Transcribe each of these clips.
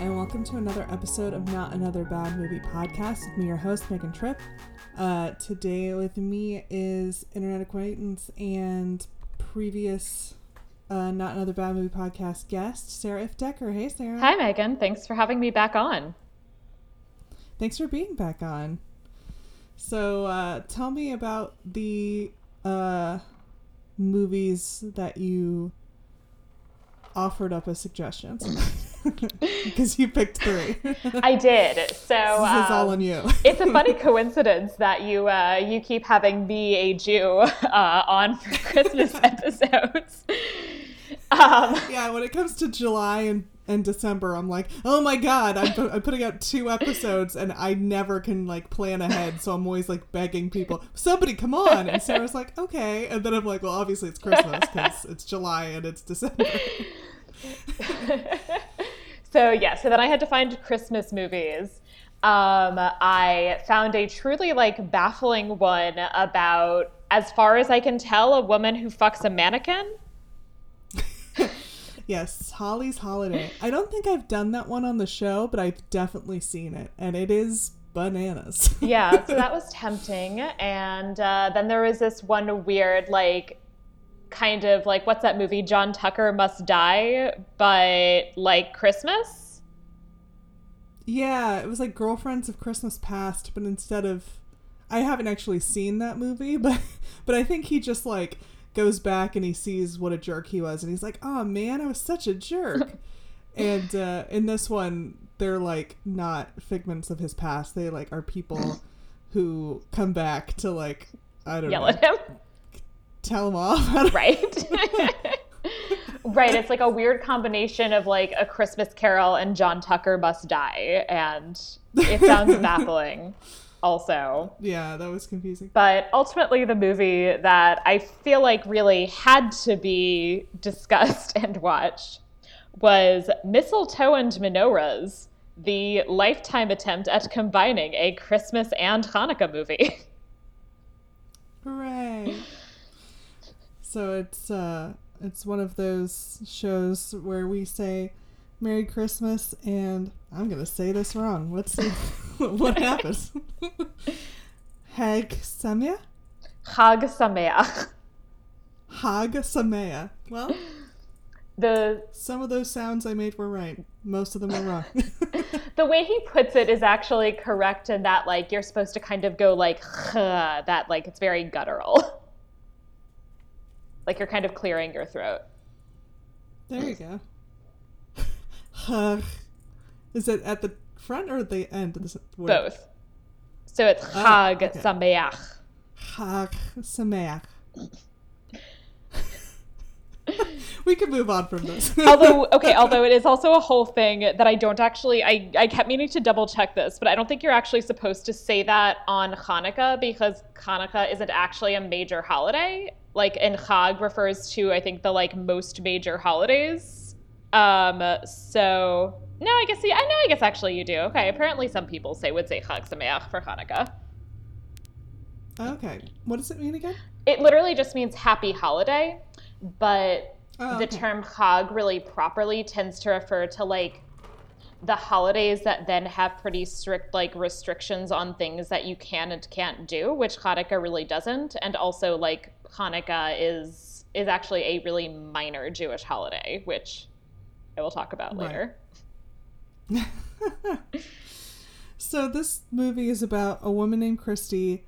and welcome to another episode of Not Another Bad Movie podcast with me, your host, Megan Tripp. Uh, today with me is internet acquaintance and previous uh, Not Another Bad Movie podcast guest, Sarah If Decker. Hey, Sarah. Hi, Megan. Thanks for having me back on. Thanks for being back on. So, uh, tell me about the uh, movies that you offered up as suggestions because you picked three. I did. So this um, is all on you. it's a funny coincidence that you uh, you keep having me a Jew uh, on for Christmas episodes. Um, yeah, when it comes to July and, and December, I'm like, oh my god, I'm, pu- I'm putting out two episodes and I never can like plan ahead, so I'm always like begging people, somebody come on. And Sarah's like, okay, and then I'm like, well, obviously it's Christmas because it's July and it's December. So yeah, so then I had to find Christmas movies. Um, I found a truly like baffling one about, as far as I can tell, a woman who fucks a mannequin. yes, Holly's Holiday. I don't think I've done that one on the show, but I've definitely seen it, and it is bananas. yeah, so that was tempting. And uh, then there was this one weird, like, kind of like, what's that movie? John Tucker Must Die, but like Christmas? Yeah, it was like Girlfriends of Christmas Past, but instead of. I haven't actually seen that movie, but but I think he just like goes back and he sees what a jerk he was and he's like, "Oh man, I was such a jerk." and uh in this one, they're like not figments of his past. They like are people who come back to like I don't Yell know. at him. Tell them off. Right. right. It's like a weird combination of like a Christmas carol and John Tucker Must Die. And it sounds baffling also. Yeah, that was confusing. But ultimately, the movie that I feel like really had to be discussed and watched was Mistletoe and Menorahs, the lifetime attempt at combining a Christmas and Hanukkah movie. Hooray. So it's uh it's one of those shows where we say Merry Christmas and I'm gonna say this wrong. Let's see what happens. Hag Samea? Chag Sameach. Hag Samea. Well, The some of those sounds I made were right. Most of them were wrong. the way he puts it is actually correct in that like you're supposed to kind of go like that like it's very guttural. Like you're kind of clearing your throat. there you go. Hag. Is it at the front or the end of the word? Both. So it's Oh, Chag okay. Sameach. Hag Sameach. we can move on from this. although okay although it is also a whole thing that i don't actually I, I kept meaning to double check this but i don't think you're actually supposed to say that on hanukkah because hanukkah isn't actually a major holiday like and chag refers to i think the like most major holidays um so no i guess yeah, i know i guess actually you do okay apparently some people say would say chag sameach for hanukkah okay. What does it mean again? it literally just means happy holiday but Oh, the okay. term Chag really properly tends to refer to like the holidays that then have pretty strict like restrictions on things that you can and can't do, which Hanukkah really doesn't. And also like Hanukkah is is actually a really minor Jewish holiday, which I will talk about Right. later. so this movie is about a woman named Christy,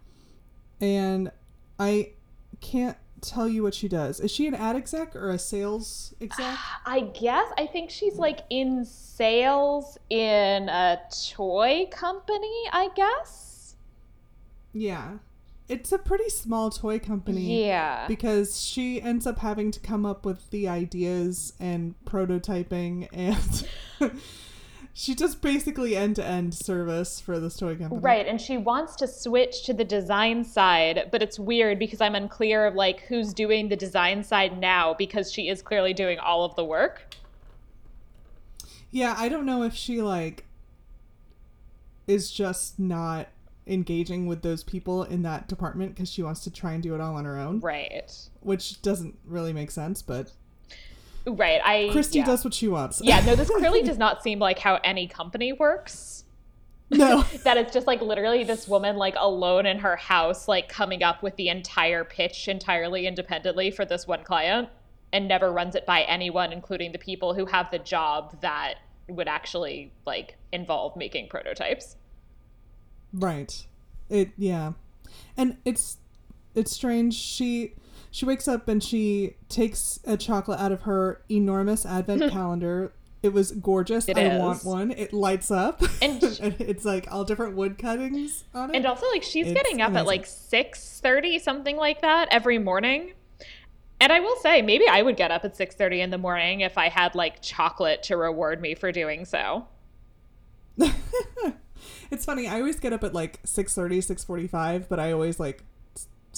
and I can't tell you what she does. Is she an ad exec or a sales exec? I guess I think she's like in sales in a toy company, I guess. yeah. It's a pretty small toy company. Yeah. Because she ends up having to come up with the ideas and prototyping, and she does basically end to end service for this toy company. Right, and she wants to switch to the design side, but it's weird because I'm unclear of like who's doing the design side now because she is clearly doing all of the work. Yeah, I don't know if she like is just not engaging with those people in that department because she wants to try and do it all on her own, Right. which doesn't really make sense, but Right. I Christy yeah. does what she wants. Yeah, no, this clearly does not seem like how any company works. no. that it's just like literally this woman like alone in her house like coming up with the entire pitch entirely independently for this one client and never runs it by anyone including the people who have the job that would actually like involve making prototypes. Right. It yeah. And it's it's strange. She she wakes up and she takes a chocolate out of her enormous advent calendar. It was gorgeous. It I is. want one. It lights up. And- and it's like all different wood cuttings on it. And also like she's It's getting up at amazing. like 6:30 something like that every morning. And I will say maybe I would get up at 6:30 in the morning if I had like chocolate to reward me for doing so. it's funny. I always get up at like 6:30, 6:45, but I always like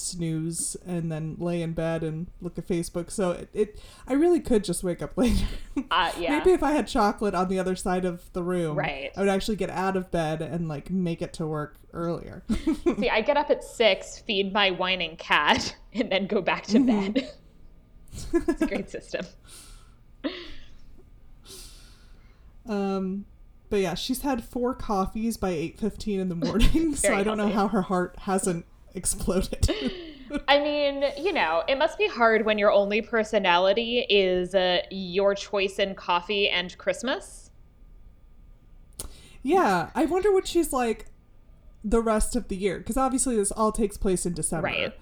snooze and then lay in bed and look at Facebook. So it, it I really could just wake up later. Uh yeah. Maybe if I had chocolate on the other side of the room, Right. I would actually get out of bed and like make it to work earlier. See, I get up at six, feed my whining cat, and then go back to Mm-hmm. bed. it's a great system. um, but yeah, she's had four coffees by eight fifteen in the morning, so I don't know how her heart hasn't exploded. I mean, you know, it must be hard when your only personality is uh, your choice in coffee and Christmas. yeah, I wonder what she's like the rest of the year because obviously this all takes place in December. Right.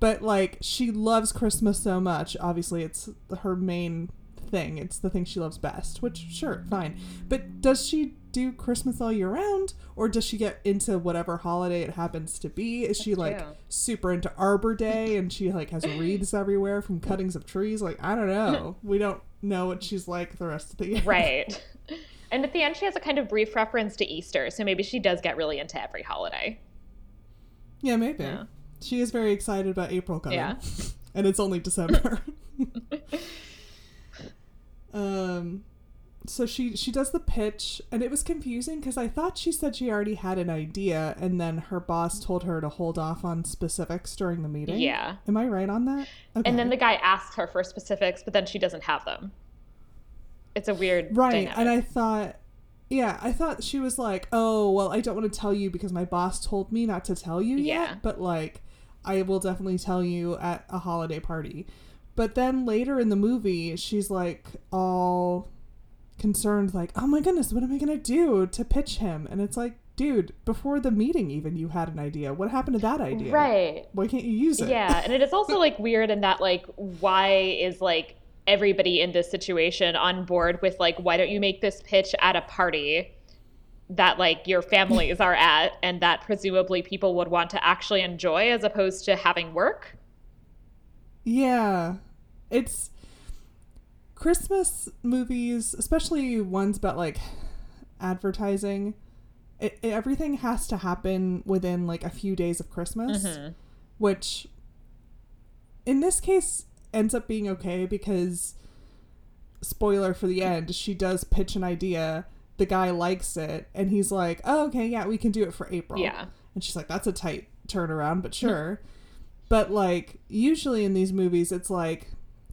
But like she loves Christmas so much. Obviously, it's her main thing. It's the thing she loves best. Which sure, fine. But does she do Christmas all year round, or does she get into whatever holiday it happens to be? Is she like super into Arbor Day and she like has wreaths everywhere from cuttings of trees? Like I don't know. We don't know what she's like the rest of the year. Right. and at the end, she has a kind of brief reference to Easter, so maybe she does get really into every holiday. Yeah, maybe. Yeah. She is very excited about April coming. Yeah. and it's only December. um so she she does the pitch and it was confusing because I thought she said she already had an idea and then her boss told her to hold off on specifics during the meeting. Yeah. Am I right on that? Okay. And then the guy asks her for specifics, but then she doesn't have them. It's a weird Right. dynamic. And I thought yeah, I thought she was like, "Oh, well, I don't want to tell you because my boss told me not to tell you Yeah. yet, but like I will definitely tell you at a holiday party." But then later in the movie, she's like all concerned like, "Oh my goodness, what am I going to do to pitch him?" And it's like, "Dude, before the meeting even you had an idea. What happened to that idea? Right. Why can't you use it?" Yeah, and it is also like weird in that like why is like everybody in this situation on board with like why don't you make this pitch at a party that like your families are at and that presumably people would want to actually enjoy as opposed to having work? Yeah. It's Christmas movies, especially ones about like advertising. It, it- everything has to happen within like a few days of Christmas, mm-hmm. which in this case ends up being okay because spoiler for the end, she does pitch an idea, the guy likes it, and he's like, "Oh, okay, yeah, we can do it for April." Yeah. And she's like, that's a tight turnaround, but mm-hmm. sure. but like, usually in these movies, it's like,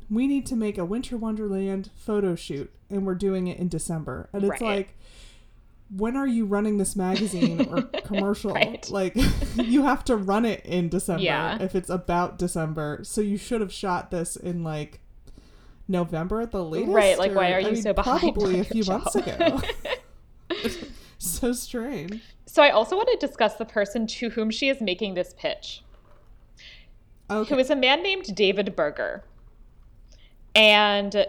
we need to make a Winter Wonderland photo shoot, and we're doing it in December. And it's Right. like, when are you running this magazine or commercial? Right. Like, you have to run it in December Yeah. if it's about December. So you should have shot this in like November at the latest. Right, like, why or- are I you mean, so behind Probably a few months ago. so strange. So I also want to discuss the person to whom she is making this pitch. Okay. who is a man named David Berger. And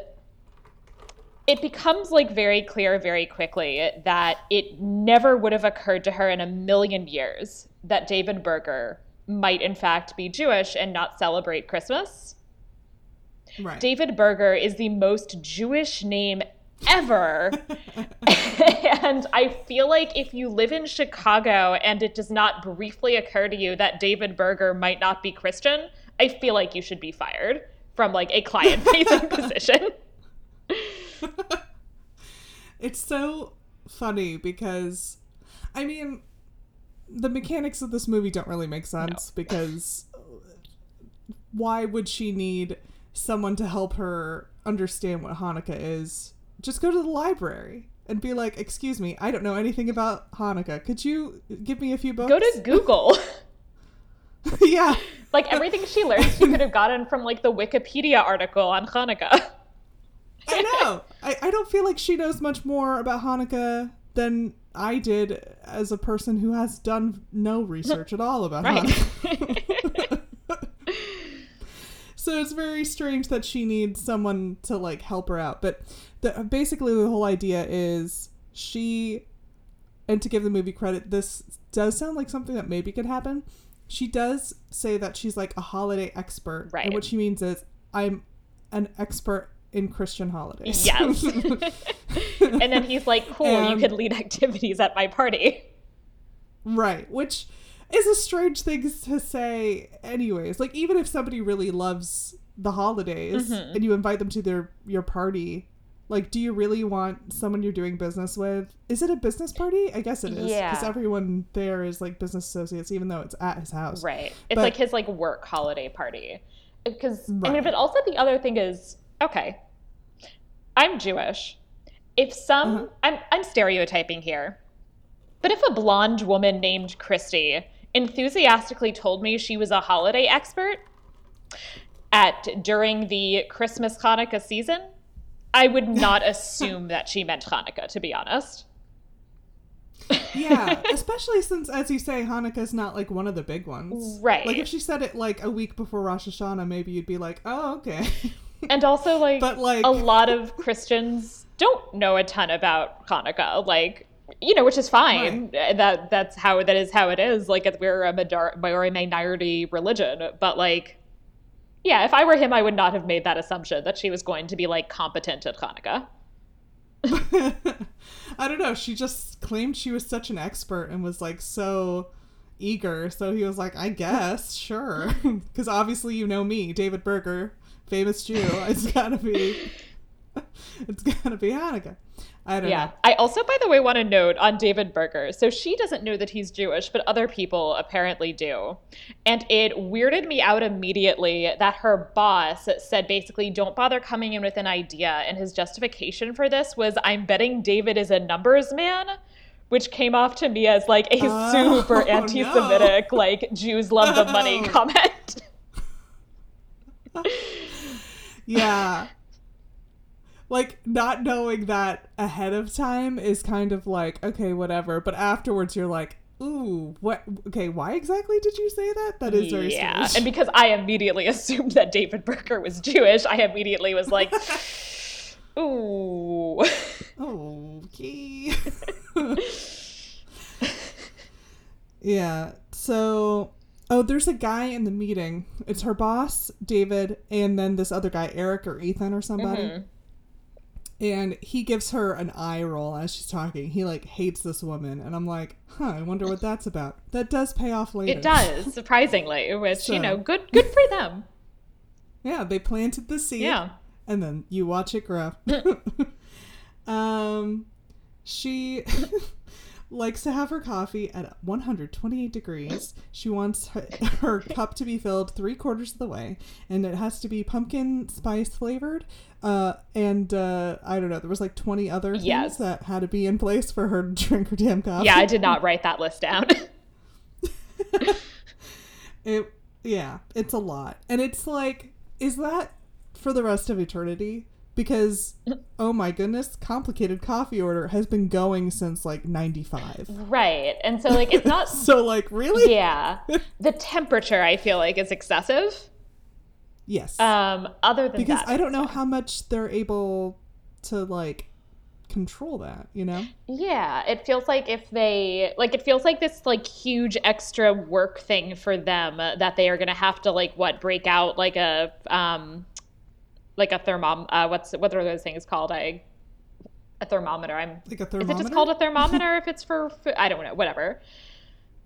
it becomes like very clear very quickly that it never would have occurred to her in a million years that David Berger might in fact be Jewish and not celebrate Christmas. right. David Berger is the most Jewish name ever. and I feel like if you live in Chicago and it does not briefly occur to you that David Berger might not be Christian, I feel like you should be fired from like a client facing position. It's so funny because, I mean, the mechanics of this movie don't really make sense because why would she need someone to help her understand what Hanukkah is, just go to the library and be like, "Excuse me, I don't know anything about Hanukkah. Could you give me a few books?" Go to Google. yeah. like everything she learned, she could have gotten from like the Wikipedia article on Hanukkah. I know. I, I don't feel like she knows much more about Hanukkah than I did as a person who has done no research at all about Right. Hanukkah. so it's very strange that she needs someone to like help her out. But the, basically, the whole idea is she, and to give the movie credit, this does sound like something that maybe could happen. She does say that she's like a holiday expert, Right. And what she means is, I'm an expert in Christian holidays. Yes. and then he's like, cool, you And- could lead activities at my party. Right, which is a strange thing to say anyways. Like even if somebody really loves the holidays Mhm. and you invite them to their your party, like do you really want someone you're doing business with? Is it a business party? I guess it is. Yeah. Because everyone there is like business associates even though it's at his house. Right. It's But- like his like work holiday party. Because I mean, but also the other thing is, okay, I'm Jewish. If some Uh-huh. I'm I'm stereotyping here. But if a blonde woman named Christy enthusiastically told me she was a holiday expert at during the Christmas Hanukkah season, I would not assume that she meant Hanukkah, to be honest. Yeah, especially since as you say Hanukkah is not like one of the big ones. Right. Like if she said it like a week before Rosh Hashanah, maybe you'd be like, "Oh, okay." And also, like, But, like- a lot of Christians don't know a ton about Hanukkah, like, you know, which is fine. Eh, that that's how that is how it is. Like, we're a major- we're a minority religion, but like, yeah, if I were him, I would not have made that assumption that she was going to be like competent at Hanukkah. I don't know. She just claimed she was such an expert and was like so eager. So he was like, I guess, sure. Because obviously, you know me, David Berger, famous Jew. It's gotta be, it's gotta be Hanukkah. I don't Yeah. know. I also, by the way, want to note on David Berger. So she doesn't know that he's Jewish, but other people apparently do. And it weirded me out immediately that her boss said basically, don't bother coming in with an idea. And his justification for this was, I'm betting David is a numbers man. Which came off to me as like a Oh, super anti Semitic, like Jews love the money Oh. comment. Yeah. Like not knowing that ahead of time is kind of like okay, whatever. But afterwards, you're like, ooh, what? Okay, why exactly did you say that? That is very yeah. strange. And because I immediately assumed that David Berger was Jewish, I immediately was like, ooh. Okay. yeah. So, oh, there's a guy in the meeting. It's her boss, David, and then this other guy, Eric or Ethan or somebody. Mhm. And he gives her an eye roll as she's talking. He like hates this woman, and I'm like, huh. I wonder what that's about. That does pay off later. It does, surprisingly, which, So- you know, good good for them. Yeah, they planted the seed. Yeah. and then you watch it grow. um, she likes to have her coffee at 128 degrees. She wants her, her cup to be filled three quarters of the way, and it has to be pumpkin spice flavored. Uh, and uh, I don't know, there was like 20 other things Yes. that had to be in place for her to drink her damn coffee. Yeah, I did not write that list down. It yeah, it's a lot. And it's like is that for the rest of eternity? Because oh my goodness, complicated coffee order has been going since like 95. right. And so, like, it's not. So like really? Yeah. The temperature, I feel like, is excessive. Yes. Um, other than because that. I don't know how much they're able to like control that, you know? Yeah, it feels like if they like it feels like this like huge extra work thing for them that they are going to have to like what break out like a um like a thermom uh what's what are those things called? I a thermometer. I'm Like a thermometer. Is it just called a thermometer if it's for food? I don't know, whatever.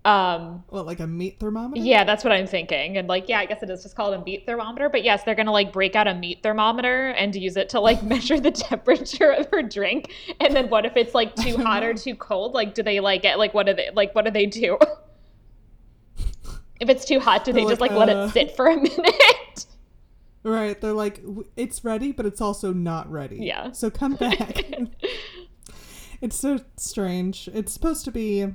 Um what, like a meat thermometer? yeah, that's what I'm thinking. And like, yeah, I guess it is just called a meat thermometer. But yes, they're gonna like break out a meat thermometer and use it to like measure the temperature of her drink. And then what if it's like too hot or too cold? Like, do they like get like what do they like what do they do? if it's too hot, do they just like, like let uh, it sit for a minute? Right. They're like, it's ready, but it's also not ready. Yeah. So come back. it's so strange. It's supposed to be,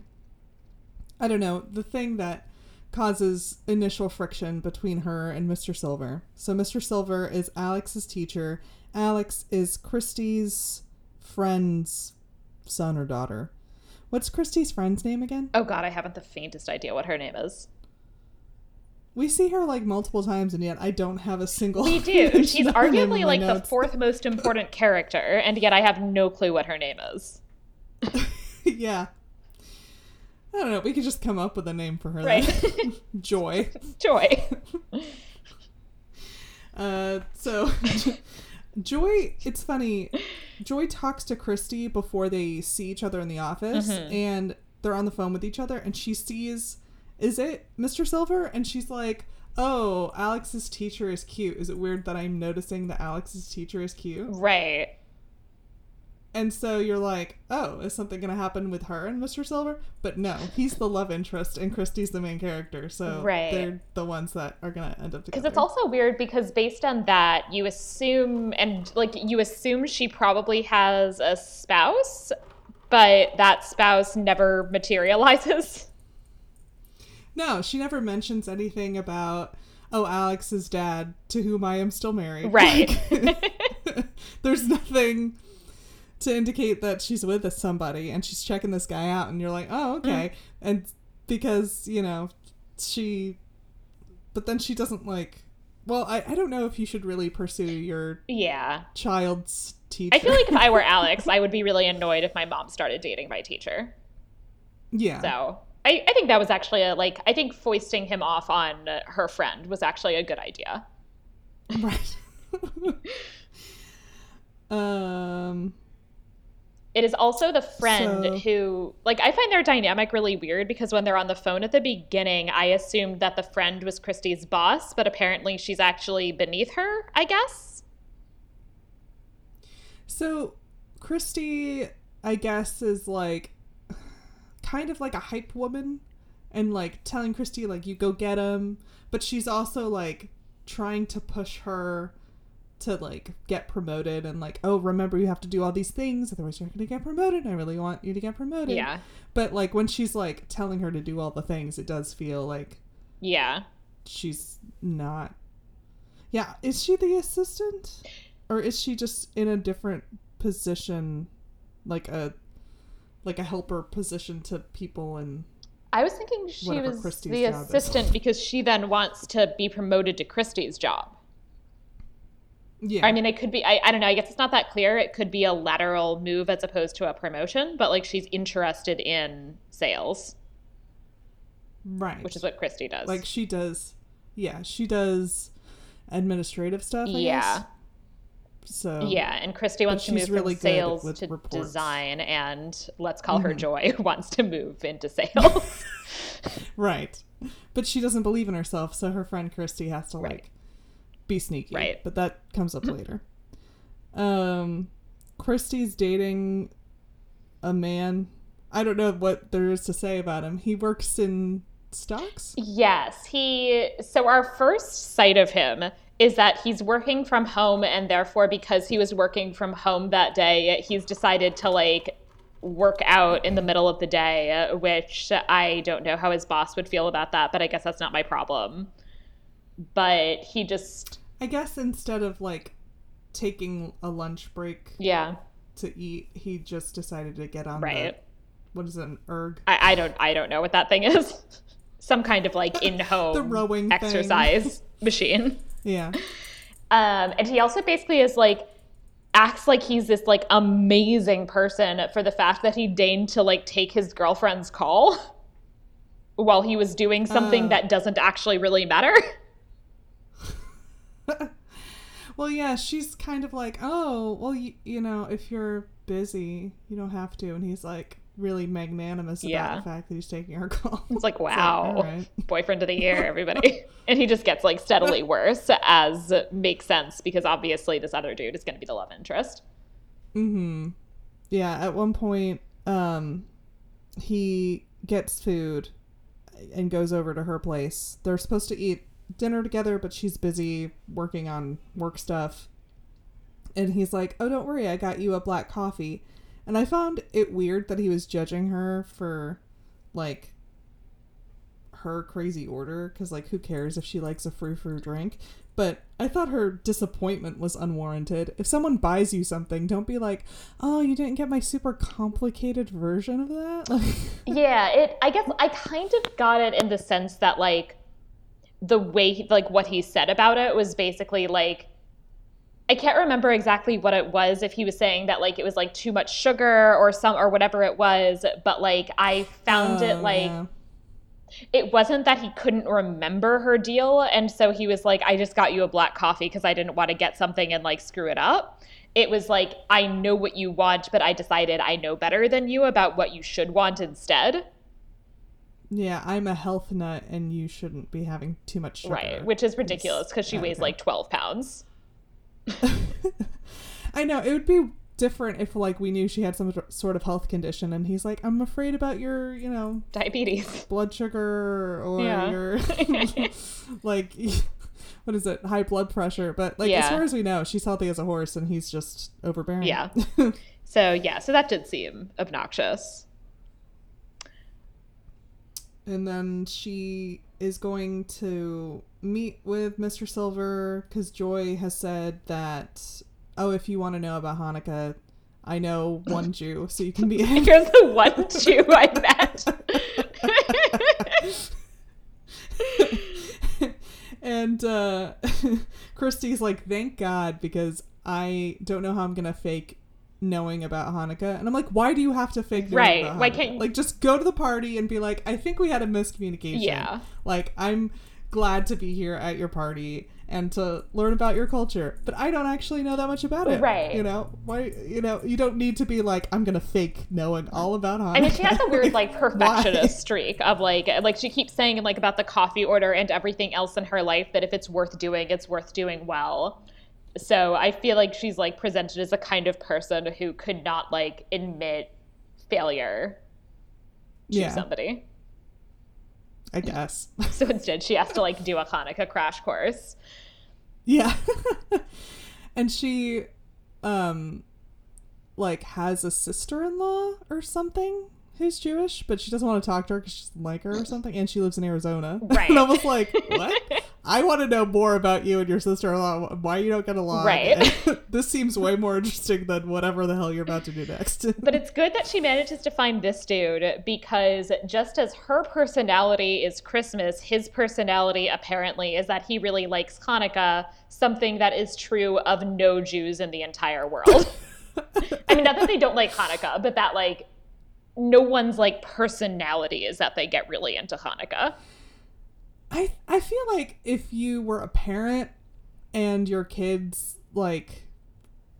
I don't know, the thing that causes initial friction between her and Mr. Silver. So Mr. Silver is Alex's teacher. Alex is Christy's friend's son or daughter. What's Christy's friend's name again? Oh god, I haven't the faintest idea what her name is. We see her like multiple times, and yet I don't have a single. We do. She's of her name in arguably like the fourth most important character, and yet I have no clue what her name is. yeah. I don't know. We could just come up with a name for her. Right. Joy. Joy. Uh, so, Joy, it's funny. Joy talks to Christy before they see each other in the office, Mhm. and they're on the phone with each other, and she sees, is it Mr. Silver? And she's like, oh, Alex's teacher is cute. Is it weird that I'm noticing that Alex's teacher is cute? Right. And so you're like, oh, is something going to happen with her and Mr. Silver? But no, he's the love interest and Christy's the main character. So Right. they're the ones that are going to end up together. Because it's also weird because based on that, you assume and like you assume she probably has a spouse, but that spouse never materializes. No, she never mentions anything about, oh, Alex's dad, to whom I am still married. Right. Like, there's nothing to indicate that she's with somebody and she's checking this guy out, and you're like, oh, okay. Mm-hmm. And because, you know, she. But then she doesn't like. Well, I, I don't know if you should really pursue your yeah. child's teacher. I feel like if I were Alex, I would be really annoyed if my mom started dating my teacher. yeah. So I, I think that was actually a like I think foisting him off on her friend was actually a good idea. Right. um. It is also the friend So- who, like, I find their dynamic really weird because when they're on the phone at the beginning, I assumed that the friend was Christy's boss, but apparently she's actually beneath her, I guess. So, Christy, I guess, is like kind of like a hype woman and like telling Christy, like, you go get him. But she's also like trying to push her to like get promoted and like, oh, remember, you have to do all these things, otherwise, you're not going to get promoted. I really want you to get promoted. Yeah. But like when she's like telling her to do all the things, it does feel like Yeah. she's not. Yeah, is she the assistant, or is she just in a different position, like a like a helper position to people and I was thinking she Whatever was Christy's the job is. assistant because she then wants to be promoted to Christy's job. yeah, I mean, it could be, I, I don't know, I guess it's not that clear. It could be a lateral move as opposed to a promotion, but like she's interested in sales, right, which is what Christy does. like she does. Yeah, she does administrative stuff. I yeah. guess. So Yeah, and Christy wants to move really from sales to reports. Mm-hmm. design, and let's call her Joy wants to move into sales. right, but she doesn't believe in herself, so her friend Christy has to like be sneaky. Right. But that comes up later. Um, Christy's dating a man. I don't know what there is to say about him. He works in stocks. yes, he. So our first sight of him is that he's working from home, and therefore, because he was working from home that day, he's decided to like work out in the middle of the day, which I don't know how his boss would feel about that, but I guess that's not my problem. But he just, I guess instead of like taking a lunch break yeah, to eat, he just decided to get on right. the what is it, an erg? I, I don't I don't know what that thing is. Some kind of like in home The rowing exercise machine. Yeah. Um, and he also basically is like acts like he's this like amazing person for the fact that he deigned to like take his girlfriend's call while he was doing something Oh. that doesn't actually really matter. Well, yeah, she's kind of like, oh, well, you, you know, if you're busy, you don't have to. And he's like really magnanimous about Yeah. the fact that he's taking her call. It's like, wow, all right. boyfriend of the year, everybody. and he just gets like steadily worse, as makes sense because obviously this other dude is going to be the love interest. Mm-hmm. Yeah, at one point, um, he gets food and goes over to her place. They're supposed to eat dinner together, but she's busy working on work stuff. And he's like, "Oh, don't worry, I got you a black coffee." And I found it weird that he was judging her for like her crazy order cuz like who cares if she likes a frou-frou drink? But I thought her disappointment was unwarranted. If someone buys you something, don't be like, "Oh, you didn't get my super complicated version of that." Like Yeah, it. I guess I kind of got it in the sense that like the way, he, like what he said about it was basically like I can't remember exactly what it was. If he was saying that like it was like too much sugar or some or whatever it was, but like I found it Oh, like yeah. it wasn't that he couldn't remember her deal and so he was like i just got you a black coffee because i didn't want to get something and like screw it up it was like i know what you want but i decided i know better than you about what you should want instead Yeah, I'm a health nut and you shouldn't be having too much sugar. right which is ridiculous because she Yeah, weighs okay. like 12 pounds I know it would be different if like we knew she had some sort of health condition and he's like, "I'm afraid about your, you know, diabetes blood sugar or Yeah. your like what is it? High blood pressure." But like as far as we know, she's healthy as a horse and he's just overbearing. Yeah. so yeah so that did seem obnoxious and then she is going to meet with Mr. Silver because Joy has said that, oh, if you want to know about Hanukkah, I know one Jew, so you can be. you're the one jew i met and uh, Christy's like, thank God, because I don't know how I'm gonna fake knowing about Hanukkah. And I'm like, why do you have to fake Right, why can't you- like just go to the party and be like, I think we had a miscommunication. Yeah. Like I'm glad to be here at your party and to learn about your culture, but I don't actually know that much about it. Right. You know why? You know you don't need to be like I'm gonna fake knowing all about Hanukkah. I mean, she has a weird like Why? perfectionist streak of like like she keeps saying like about the coffee order and everything else in her life that if it's worth doing, it's worth doing well. So I feel like she's like presented as a kind of person who could not like admit failure to Yeah. somebody. I guess. So instead, she has to like do a Hanukkah crash course. Yeah. and she um like has a sister-in-law or something who's Jewish, but she doesn't want to talk to her cuz she doesn't like her or something and she lives in Arizona. Right. and I was like, "What? I want to know more about you and your sister-in-law. Why you don't get along?" Right. This seems way more interesting than whatever the hell you're about to do next. But it's good that she manages to find this dude because just as her personality is Christmas, his personality apparently is that he really likes Hanukkah, something that is true of no Jews in the entire world. I mean, not that they don't like Hanukkah, but that like no one's like personality is that they get really into Hanukkah. I I feel like if you were a parent and your kids like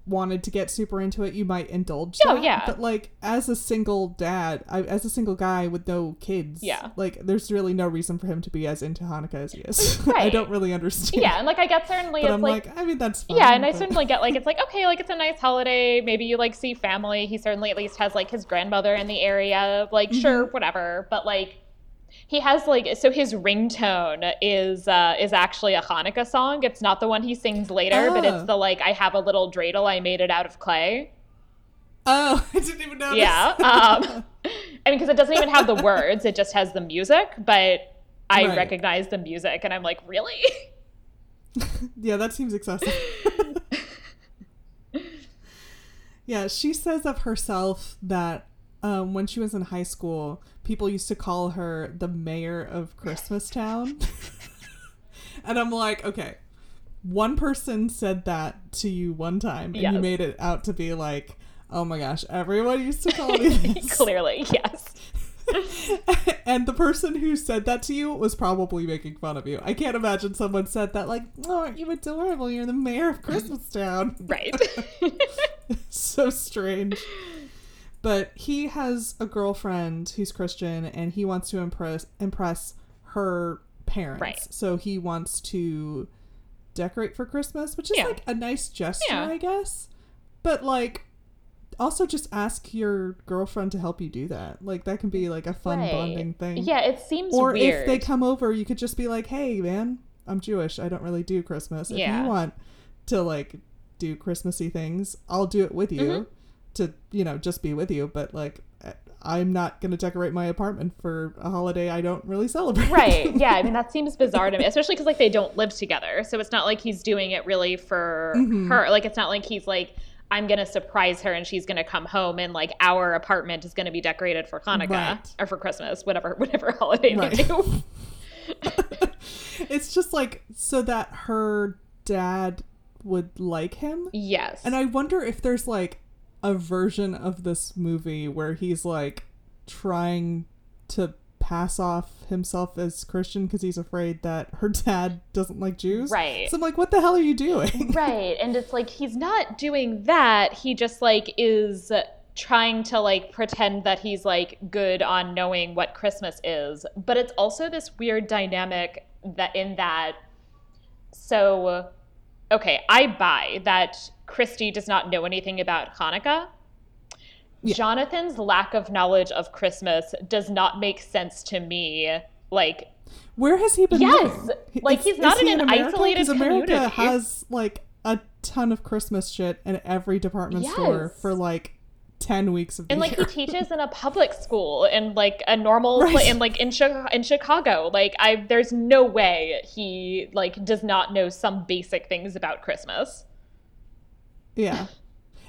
wanted to get super into it, you might indulge. Oh, that. yeah. But like as a single dad, I, as a single guy with no kids, Yeah. like there's really no reason for him to be as into Hanukkah as he is. Right. I don't really understand. Yeah, and like I get certainly But it's I'm like, like, I mean, that's fine. yeah, and I certainly get like it's like okay, like it's a nice holiday. Maybe you like see family. He certainly at least has like his grandmother in the area. Like Mm-hmm. sure, whatever. But like he has like so his ringtone is uh is actually a Hanukkah song. It's not the one he sings later, but Oh. it's the like I have a little dreidel. I made it out of clay. Oh, I didn't even notice. Yeah. Um, I mean, because it doesn't even have the words; it just has the music. But I Right. recognize the music, and I'm like, really? yeah, that seems excessive. yeah, she says of herself that um, when she was in high school, people used to call her the mayor of Christmastown. and I'm like, okay, one person said that to you one time, and you made it out to be like, oh my gosh, everyone used to call me this. Clearly, yes. and the person who said that to you was probably making fun of you. I can't imagine someone said that like, "Oh, aren't you adorable? You're the mayor of Christmastown." Right. so strange. But he has a girlfriend who's Christian, and he wants to impress impress her parents. Right. So he wants to decorate for Christmas, which is Yeah. like a nice gesture, Yeah. I guess. But like, also just ask your girlfriend to help you do that. Like that can be like a fun Right. bonding thing. Yeah, it seems Or weird. if they come over, you could just be like, "Hey, man, I'm Jewish. I don't really do Christmas. If Yeah. you want to like do Christmassy things, I'll do it with you Mm-hmm. To, you know, just be with you. But like, I'm not going to decorate my apartment for a holiday I don't really celebrate. Right. Yeah. I mean, that seems bizarre to me, especially because like they don't live together. So it's not like he's doing it really for Mhm. her. Like it's not like he's like, I'm gonna surprise her and she's gonna come home and like our apartment is gonna be decorated for Hanukkah Right. or for Christmas, whatever whatever holiday Right. they do. it's just like so that her dad would like him. yes. And I wonder if there's like a version of this movie where he's like trying to pass off himself as Christian because he's afraid that her dad doesn't like Jews. Right. So I'm like, what the hell are you doing? right. And it's like he's not doing that. He just like is trying to like pretend that he's like good on knowing what Christmas is. But it's also this weird dynamic that in that so okay, I buy that Christy does not know anything about Hanukkah. Yeah. Jonathan's lack of knowledge of Christmas does not make sense to me. Like, Where has he been? Yes, living? like, Is- he's not he in an America? isolated America community. has like a ton of Christmas shit in every department store for like ten weeks of the and like year. he teaches in a public school and like a normal Right. in like in in Chicago. Like I, there's no way he like does not know some basic things about Christmas. Yeah.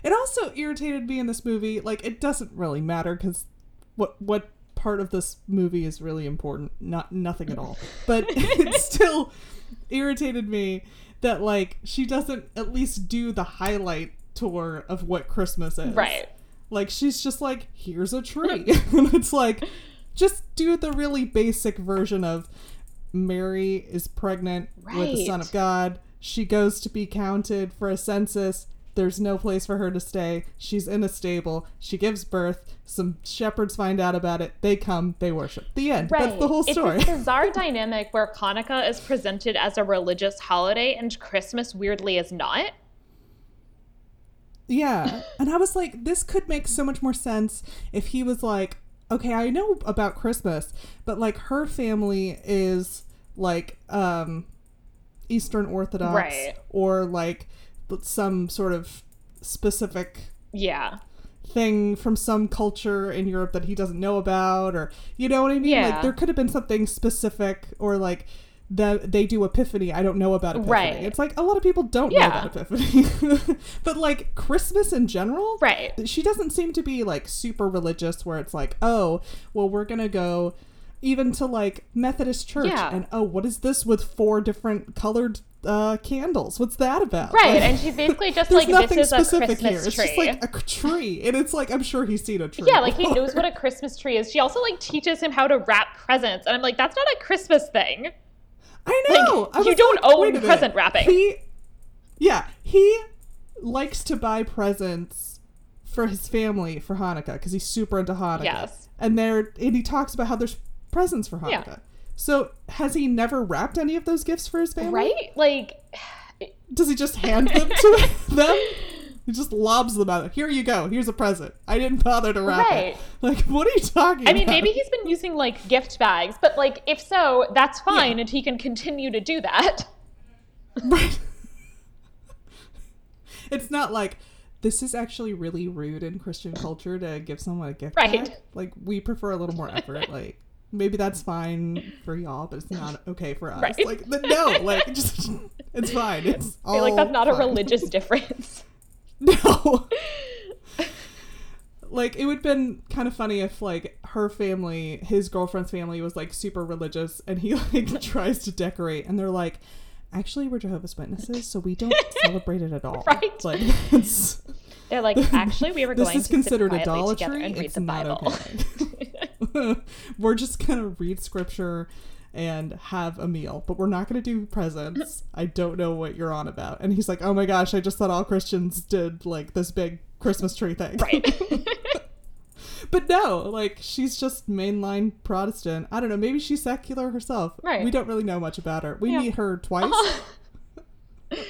It also irritated me in this movie. Like, it doesn't really matter because what what part of this movie is really important? Not nothing at all. But it still irritated me that like she doesn't at least do the highlight tour of what Christmas is. Right. Like she's just like, here's a tree. and it's like just do the really basic version of Mary is pregnant with the Son of God. She goes to be counted for a census. There's no place for her to stay. She's in a stable. She gives birth. Some shepherds find out about it. They come. They worship. The end. Right. That's the whole story. It's this bizarre dynamic where Hanukkah is presented as a religious holiday and Christmas weirdly is not. Yeah. And I was like, this could make so much more sense if he was like, okay, I know about Christmas, but like her family is like um Eastern Orthodox Right. or like some sort of specific Yeah. thing from some culture in Europe that he doesn't know about or you know what I mean? Yeah. Like there could have been something specific or like that they do epiphany i don't know about epiphany Right. it's like a lot of people don't Yeah. know about epiphany but like christmas in general Right. she doesn't seem to be like super religious where it's like oh well we're gonna go even to like methodist church Yeah. and oh what is this with four different colored uh candles what's that about Right. Like, And she's basically just like, nothing this is a specific Christmas here it's just like a tree and it's like i'm sure he's seen a tree yeah, like he knows what a Christmas tree is. She also like teaches him how to wrap presents. And I'm like, that's not a Christmas thing. I know. Like, I you don't like, own a present wrapping. He, yeah, he likes to buy presents for his family for Hanukkah because he's super into Hanukkah. Yes. and there, and he talks about how there's presents for Hanukkah. Yeah. So has he never wrapped any of those gifts for his family? Right? Like, Does he just hand them to them? He just lobs them out. Here you go. Here's a present. I didn't bother to wrap Right. it. Like, what are you talking I mean, about? maybe he's been using like gift bags, but like, if so, that's fine, Yeah. and he can continue to do that. Right. it's not like this is actually really rude in Christian culture to give someone a gift Right. bag. Like we prefer a little more effort. Like maybe that's fine for y'all, but it's not okay for us. Right. Like the, no, like just it's fine. It's I feel like that's not a religious difference. No. like it would have been kind of funny if like her family, his girlfriend's family was like super religious and he like tries to decorate and they're like actually we're Jehovah's Witnesses, so we don't celebrate it at all. Right. Like it's They're like, actually, we were this going is to considered idolatry. together and read It's the Bible. okay. we're just gonna read scripture and have a meal, but we're not gonna do presents. I don't know what you're on about. And he's like, Oh my gosh, I just thought all Christians did like this big Christmas tree thing. right. But no, like she's just mainline Protestant. I don't know, maybe she's secular herself. Right. We don't really know much about her. We Yeah. meet her twice.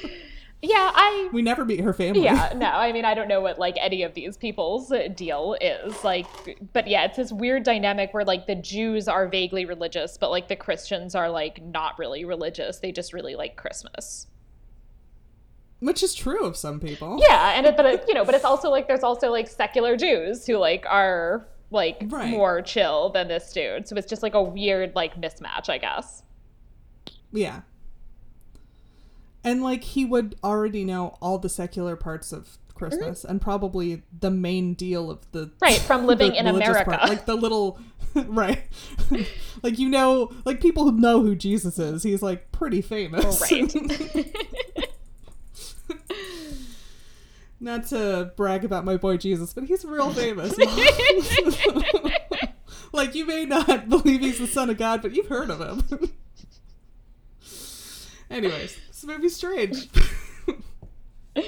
Yeah, I We never meet her family. yeah, no, I mean, I don't know what like any of these people's uh, deal is like, but yeah, it's this weird dynamic where like the Jews are vaguely religious, but like the Christians are like not really religious. They just really like Christmas. Which is true of some people. Yeah, and it, but it, you know, but it's also like there's also like secular Jews who like are like Right. more chill than this dude. So it's just like a weird like mismatch, I guess. Yeah. And like he would already know all the secular parts of Christmas and probably the main deal of the Mm-hmm. Right, from living in America. part. like the little right. like you know, like people who know who Jesus is. He's like pretty famous. Right. Not to brag about my boy Jesus, but he's real famous. like you may not believe he's the son of God, but you've heard of him. Anyways, this movie's strange.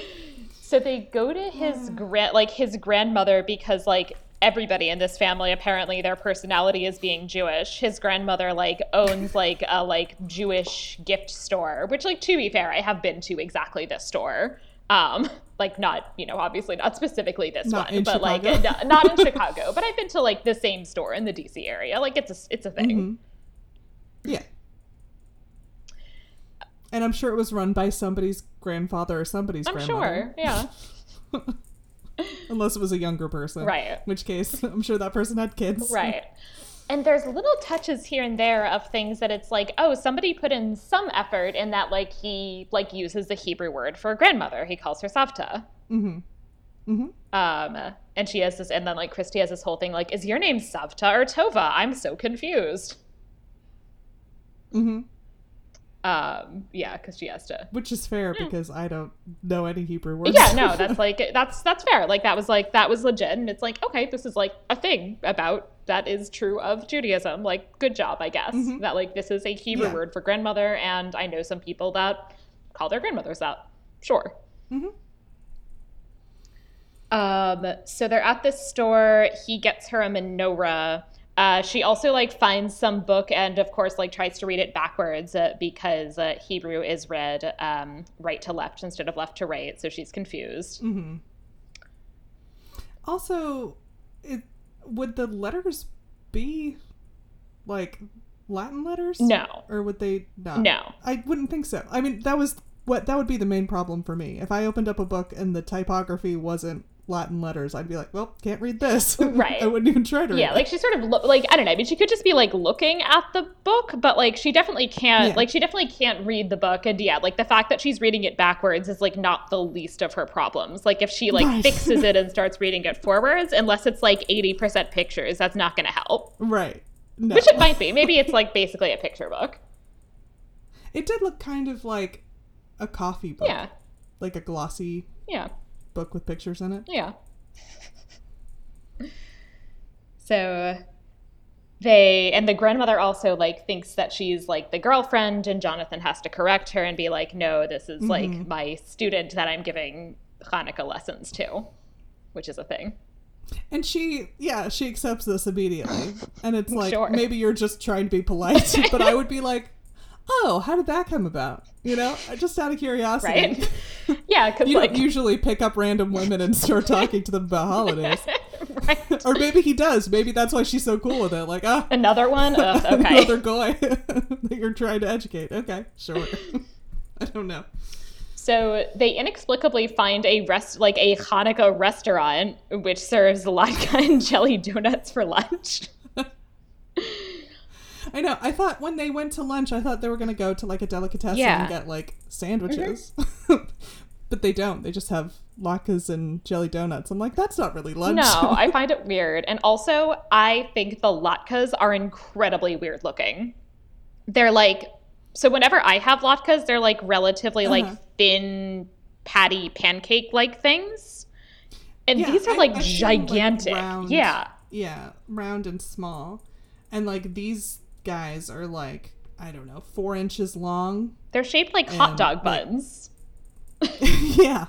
So they go to his grand, like his grandmother, because like everybody in this family apparently their personality is being Jewish. His grandmother like owns like a like Jewish gift store, which like to be fair, I have been to exactly this store. Um, like not you know obviously not specifically this Not one, but like Chicago. n- not in Chicago, but I've been to like the same store in the DC area. Like it's a it's a thing. yeah. And I'm sure it was run by somebody's grandfather or somebody's grandmother. I'm grandmother. sure, yeah, Unless it was a younger person. Right. In which case, I'm sure that person had kids. right. And there's little touches here and there of things that it's like, oh, somebody put in some effort in that, like he like uses the Hebrew word for grandmother. He calls her Savta. Mm-hmm. Mm-hmm. Um, and she has this, and then like Christy has this whole thing like, is your name Savta or Tova? I'm so confused. Mm-hmm. Um, yeah, because she has to. Which is fair because I don't know any Hebrew words. Yeah, no, that's like that's that's fair. Like that was like that was legit, and it's like okay, this is like a thing about that is true of Judaism. Like, good job, I guess. That like this is a Hebrew Yeah. word for grandmother, and I know some people that call their grandmothers that. Sure. Mhm. Um, so they're at this store. He gets her a menorah. Uh, she also like finds some book and of course like tries to read it backwards uh, because uh, Hebrew is read um, right to left instead of left to right. So she's confused. Mm-hmm. Also, it would the letters be like Latin letters? No. Or would they not? No. I wouldn't think so. I mean, that was what that would be the main problem for me. If I opened up a book and the typography wasn't Latin letters, I'd be like, well, can't read this. Right. I wouldn't even try to read Yeah, it. like she sort of lo- like I don't know. I mean, she could just be like looking at the book, but like she definitely can't. Yeah. Like she definitely can't read the book, and yeah, like the fact that she's reading it backwards is like not the least of her problems. Like if she like Right. fixes it and starts reading it forwards, unless it's like eighty percent pictures, that's not going to help. Right. No. Which it might be. Maybe it's like basically a picture book. It did look kind of like a coffee book. Yeah, Like a glossy yeah, book with pictures in it. yeah. so they and the grandmother also like thinks that she's like the girlfriend and jonathan has to correct her and be like no this is like mm-hmm. my student that i'm giving hanukkah lessons to which is a thing And she, yeah, she accepts this immediately. And it's like, Sure. maybe you're just trying to be polite, but I would be like, oh, how did that come about? You know, just out of curiosity. right yeah You like don't usually pick up random women and start talking to them about holidays. right Or maybe he does. Maybe that's why she's so cool with it. Like, ah, another one Ugh, okay another guy that you're trying to educate. Okay, sure. I don't know. So they inexplicably find a rest like a Hanukkah restaurant which serves latke and jelly donuts for lunch. I know. I thought when they went to lunch, I thought they were going to go to like a delicatessen Yeah. Mm-hmm. and get like sandwiches. but they don't. They just have latkes and jelly donuts. I'm like, that's not really lunch. No, I find it weird. And also, I think the latkes are incredibly weird looking. They're like so whenever I have latkes, they're like relatively Uh-huh. like thin patty pancake like things. And Yeah, these are like I feel, like, gigantic. round. yeah. yeah, round and small. And like these guys are like, I don't know, four inches long. They're shaped like hot dog like- buns. yeah.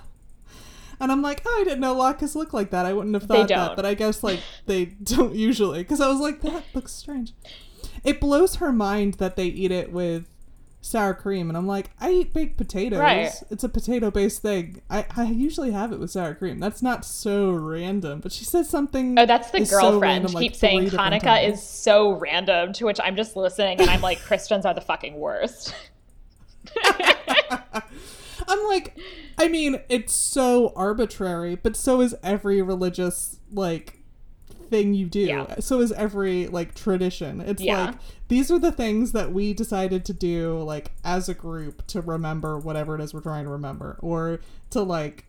And I'm like, oh, I didn't know latkes look like that. I wouldn't have thought that. But I guess like they don't usually. Because I was like, that looks strange. It blows her mind that they eat it with sour cream, and I'm like, I eat baked potatoes. Right. It's a potato based thing. I, I usually have it with sour cream. That's not so random. But she says something. Oh, that's the so girlfriend. random, She like, keeps saying Hanukkah is so random, to which I'm just listening and I'm like, Christians are the fucking worst. I'm like, I mean, it's so arbitrary, but so is every religious like thing you do. Yeah. So is every like tradition. It's Yeah. like these are the things that we decided to do like as a group to remember whatever it is we're trying to remember or to like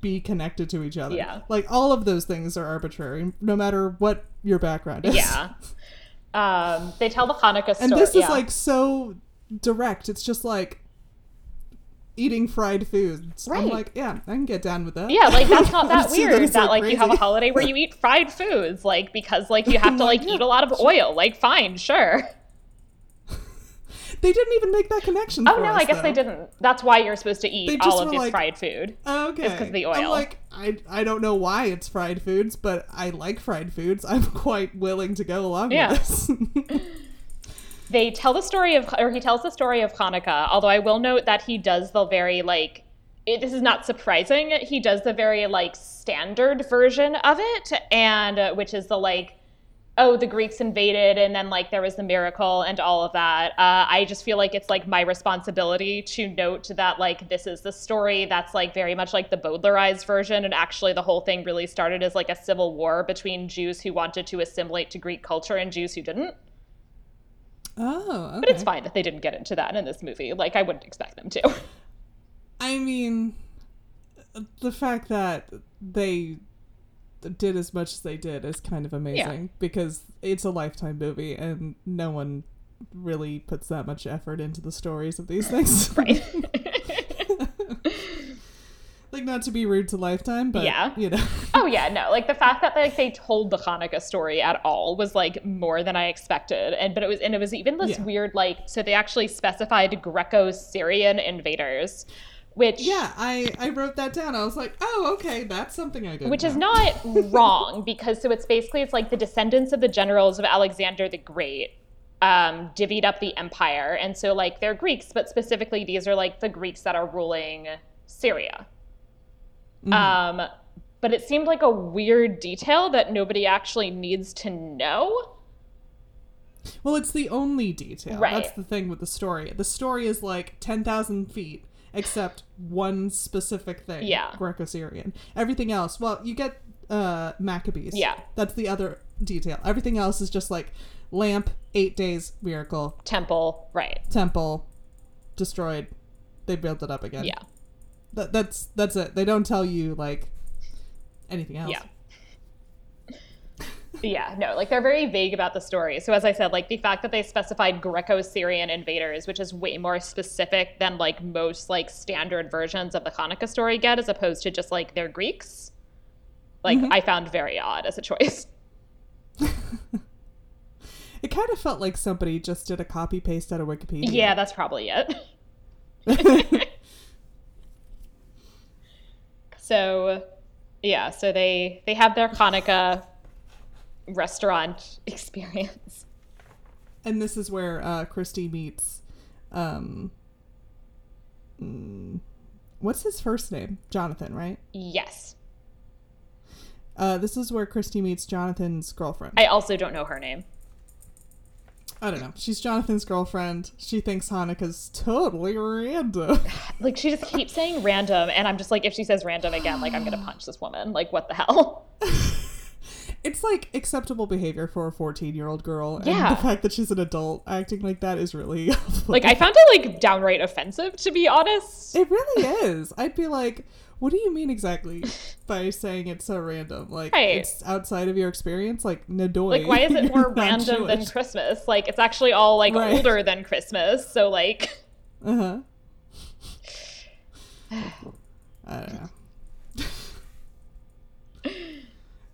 be connected to each other. Yeah. Like all of those things are arbitrary no matter what your background is. yeah. Um, they tell the Hanukkah story. And this is yeah. like so direct. It's just like eating fried foods. I'm Right. like, yeah, I can get down with that. Yeah, like that's not that weird that so like you have a holiday where you eat fried foods, like because like you have to like eat a lot of oil. Like fine, sure. They didn't even make that connection. Oh no, us, I guess they didn't. That's why you're supposed to eat all of this like- fried food. Okay. It's oh, 'cause of the I'm oil. like, I, I don't know why it's fried foods, but I like fried foods. I'm quite willing to go along Yeah. with this. They tell the story of, or he tells the story of Hanukkah. Although I will note that he does the very like. It, this is not surprising. He does the very like standard version of it, and uh, which is the like oh, the Greeks invaded and then like there was the miracle and all of that. Uh, I just feel like it's like my responsibility to note that like this is the story that's like very much like the Bowdlerized version. And actually, the whole thing really started as like a civil war between Jews who wanted to assimilate to Greek culture and Jews who didn't. Oh, okay. But it's fine that they didn't get into that in this movie. Like, I wouldn't expect them to. I mean, the fact that they did as much as they did is kind of amazing because it's a lifetime movie and no one really puts that much effort into the stories of these things. right. like not to be rude to Lifetime, but Yeah. you know. Oh yeah, no. Like the fact that like they told the Hanukkah story at all was like more than I expected. And but it was and it was even this Yeah. weird like so they actually specified Greco-Syrian invaders, which yeah, I I wrote that down. I was like, "Oh, okay, that's something I did." which is not wrong because so it's basically it's like the descendants of the generals of Alexander the Great um, divvied up the empire, and so like they're Greeks, but specifically these are like the Greeks that are ruling Syria. Um, but it seemed like a weird detail that nobody actually needs to know. Well, it's the only detail. Right. That's the thing with the story. The story is like 10,000 feet, except one specific thing. Yeah. Greco Syrian. Everything else, well, you get uh, Maccabees. Yeah. That's the other detail. Everything else is just like lamp, eight days, miracle, Temple, right? temple, destroyed. They built it up again. Yeah, That, that's that's it. They don't tell you like anything else. yeah. Yeah, no, like they're very vague about the story. So as I said, like the fact that they specified Greco-Syrian invaders, which is way more specific than like most like standard versions of the Hanukkah story get, as opposed to just like they're Greeks. Like mm-hmm. I found very odd as a choice. It kind of felt like somebody just did a copy paste out of Wikipedia. Yeah, that's probably it. so yeah, so they they have their Hanukkah restaurant experience. And this is where uh, Christy meets, um, mm, what's his first name? Jonathan, right? Yes. Uh, this is where Christy meets Jonathan's girlfriend. I also don't know her name. I don't know. She's Jonathan's girlfriend. She thinks Hanukkah's totally random. Like she just keeps saying random and I'm just like if she says random again like I'm to punch this woman. Like what the hell? it's like acceptable behavior for a 14 year old girl. And Yeah. the fact that she's an adult acting like that is really. Like I found it like downright offensive to be honest. It really is. I'd be like, what do you mean exactly by saying it's so random? Like, Right. it's outside of your experience? Like, nadoy. Like why is it more random than Christmas? Like it's actually all like Right. older than Christmas. So like Uh-huh. I don't know.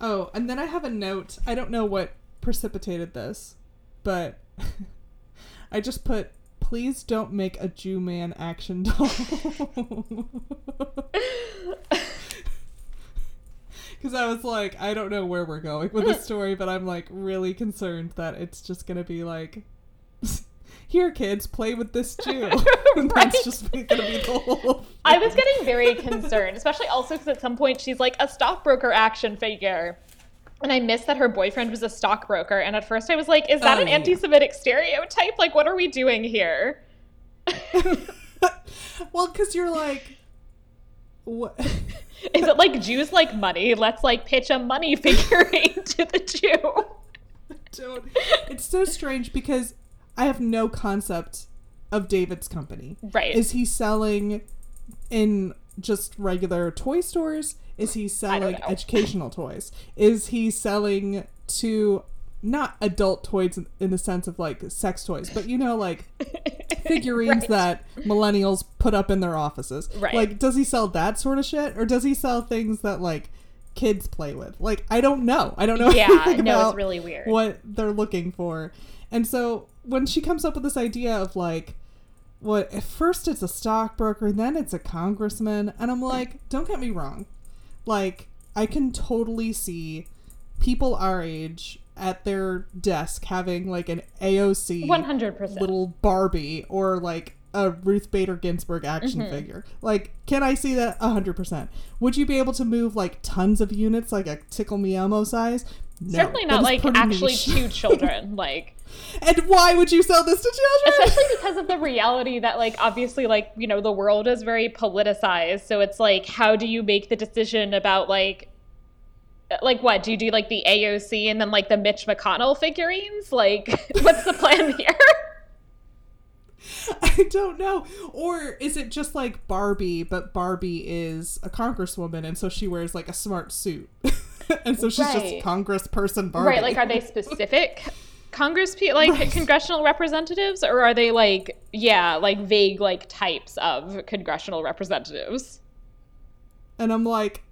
oh, and then I have a note. I don't know what precipitated this, but I just put, please don't make a Jew man action doll. Because I was like, I don't know where we're going with this story, but I'm like really concerned that it's just going to be like here, kids, play with this too. And. That's just going to be the whole. I was getting very concerned, especially also because at some point she's like a stockbroker action figure. And I missed that her boyfriend was a stockbroker. And at first I was like, is that Oh, an yeah. anti Semitic stereotype? Like, what are we doing here? well, because you're like, what? Is it like Jews like money? Let's like pitch a money figurine to the Jew. Don't. It's so strange because I have no concept of David's company. Right. Is he selling in just regular toy stores? Is he selling educational toys? Is he selling to not adult toys in- the sense of like sex toys, but you know, like figurines Right. that millennials put up in their offices? Right. Like, does he sell that sort of shit? Or does he sell things that like kids play with? Like, I don't know. I don't know Yeah, anything no, it's really weird. what they're looking for. And so when she comes up with this idea of like, what at first it's a stockbroker, then it's a congressman, and I'm like, don't get me wrong, like I can totally see people our age at their desk having like an AOC 100%. little Barbie or like a Ruth Bader Ginsburg action Mm-hmm. figure. Like, can I see that? hundred percent. Would you be able to move like tons of units, like a Tickle Me Elmo size? No, Certainly not like actually niche. two children. Like, and why would you sell this to children? especially because of the reality that like obviously like you know the world is very politicized so it's like how do you make the decision about like like what do you do like the AOC and then like the Mitch McConnell figurines like what's the plan here I don't know. Or is it just like Barbie, but Barbie is a congresswoman, and so she wears like a smart suit, and so she's Right. just Congressperson Barbie. right like are they specific congress pe- like Right. congressional representatives or are they like yeah like vague like types of congressional representatives And I'm like,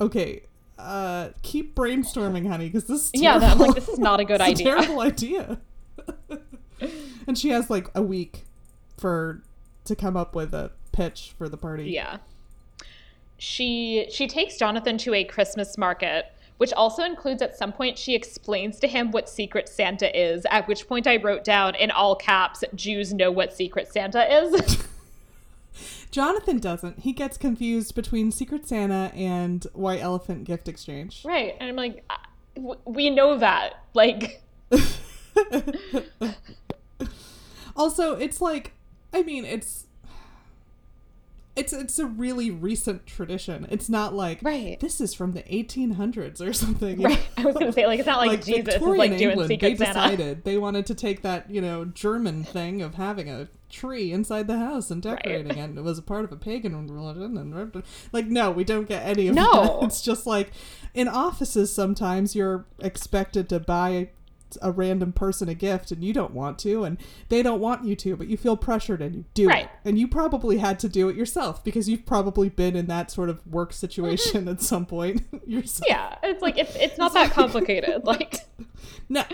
okay, uh, keep brainstorming, honey, because this is Yeah, terrible. I'm like, this is not a good It's idea. terrible idea. and she has like a week for to come up with a pitch for the party. Yeah. She she takes Jonathan to a Christmas market, which also includes at some point she explains to him what Secret Santa is, at which point I wrote down in all caps, Jews know what Secret Santa is. Jonathan doesn't. He gets confused between Secret Santa and White Elephant Gift Exchange. right. And I'm like, "Uh, we know that. Like, also, it's like, I mean, it's. It's, it's a really recent tradition. It's not like Right. this is from the 1800s or something. right. I was going to say, like, it's not like, like Jesus is Victorian like doing England, Secret they Santa. decided they wanted to take that you know German thing of having a tree inside the house and decorating it. And it was a part of a pagan religion, and like no, we don't get any of No. that. It's just like in offices sometimes you're expected to buy a random person a gift and you don't want to and they don't want you to but you feel pressured and you do Right. it and you probably had to do it yourself because you've probably been in that sort of work mm-hmm. situation at some point yourself Yeah. It's like, it's, it's not that complicated. Like, no.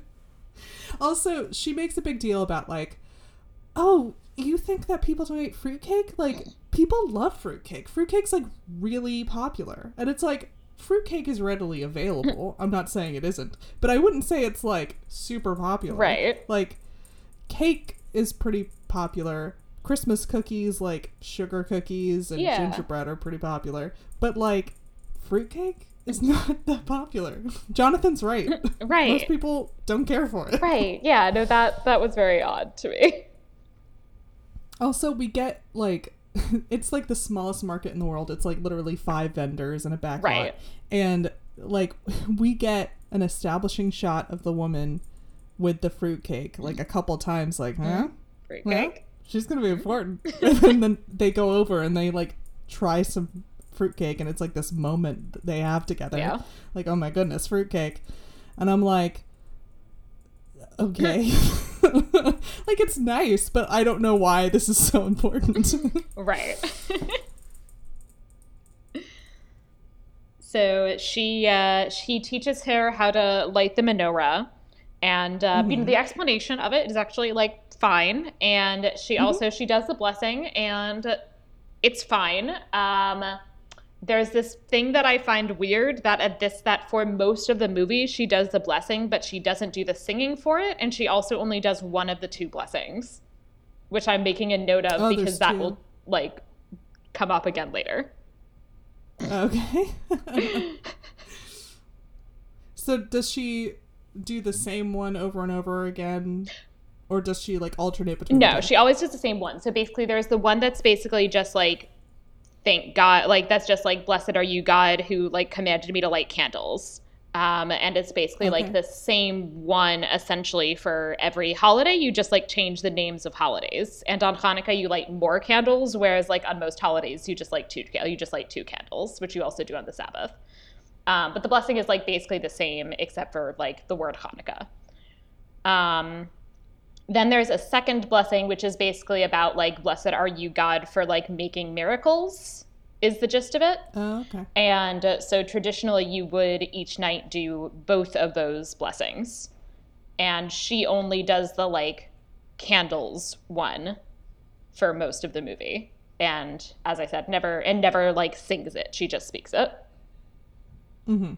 also, she makes a big deal about like, oh, you think that people don't eat fruitcake? Like, people love fruitcake. Fruitcake's like really popular, and it's like fruitcake is readily available. I'm not saying it isn't, but I wouldn't say it's like super popular. Right. Like, cake is pretty popular. Christmas cookies, like sugar cookies and Yeah. gingerbread, are pretty popular. But like, fruitcake is not that popular. Jonathan's right. right. Most people don't care for it. Right. Yeah. No, that that was very odd to me. Also, we get like it's like the smallest market in the world. It's like literally five vendors and a back lot. And like we get an establishing shot of the woman with the fruitcake like a couple times like, mm-hmm. huh? Fruitcake. She's gonna be mm-hmm. important. and then they go over and they like try some fruitcake and it's like this moment they have together. Yeah. Like, oh my goodness, fruitcake. And I'm like, okay. like it's nice, but I don't know why this is so important. Right. so she uh, she teaches her how to light the menorah, and uh, you know the explanation of it is actually like fine. And she also she does the blessing, and it's fine. Um, there's this thing that I find weird that at this that for most of the movie she does the blessing, but she doesn't do the singing for it, and she also only does one of the two blessings, which I'm making a note of Oh, because that two. will like come up again later. Okay. so does she do the same one over and over again, or does she like alternate between? No, she always does the same one. So basically, there's the one that's basically just like, thank God, like that's just like, blessed are you, God, who like commanded me to light candles. Um, and it's basically like the same one essentially for every holiday. You just like change the names of holidays. And on Hanukkah, you light more candles, whereas like on most holidays, you just like two. You just light two candles, which you also do on the Sabbath. Um, but the blessing is like basically the same, except for like the word Hanukkah. Um, then there's a second blessing, which is basically about like, blessed are you, God, for like making miracles, is the gist of it. Oh, okay. And uh, so traditionally, you would each night do both of those blessings. And she only does the like candles one for most of the movie. And as I said, never and never like sings it. She just speaks it. Mm-hmm.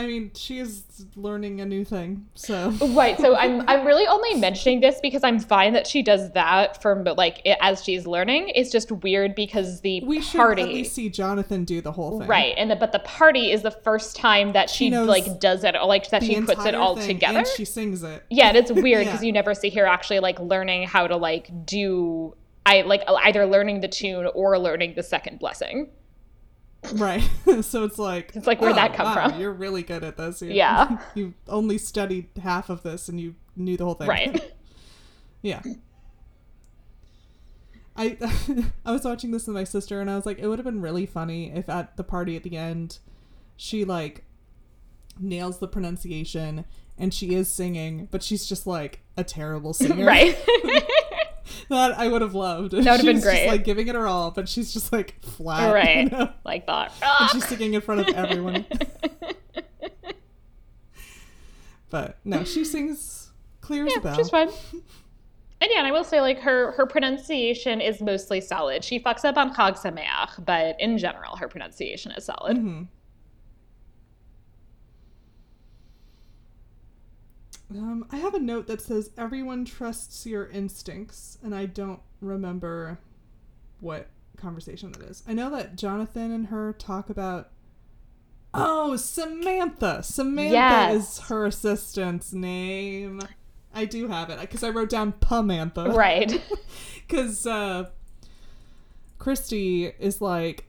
I mean, she is learning a new thing, so Right. So I'm I'm really only mentioning this because I'm fine that she does that for like it, as she's learning. It's just weird because the we should party at least see Jonathan do the whole thing, Right, and the, but the party is the first time that she, knows like does it, like that she puts it all together. and she sings it. yeah, and it's weird because Yeah. you never see her actually like learning how to like do I like either learning the tune or learning the second blessing. Right. so it's like It's like, where'd oh, that come wow, from? You're really good at this. You, Yeah. you only studied half of this and you knew the whole thing. Right. yeah. I I was watching this with my sister and I was like, it would have been really funny if at the party at the end she like nails the pronunciation and she is singing, but she's just like a terrible singer. right. That I would have loved. That would've been Just great. like giving it her all, but she's just like flat. you right. know? Like that. and she's singing in front of everyone. but no, she sings clear as a bell. is fun. And yeah, and I will say like her her pronunciation is mostly solid. She fucks up on Chag Sameach, but in general, her pronunciation is solid. Mhm. Um, I have a note that says everyone trusts your instincts, and I don't remember what conversation that is. I know that Jonathan and her talk about. Oh, Samantha. Samantha Yes. is her assistant's name. I do have it because I wrote down Pamantha. Right. Because uh, Christy is like,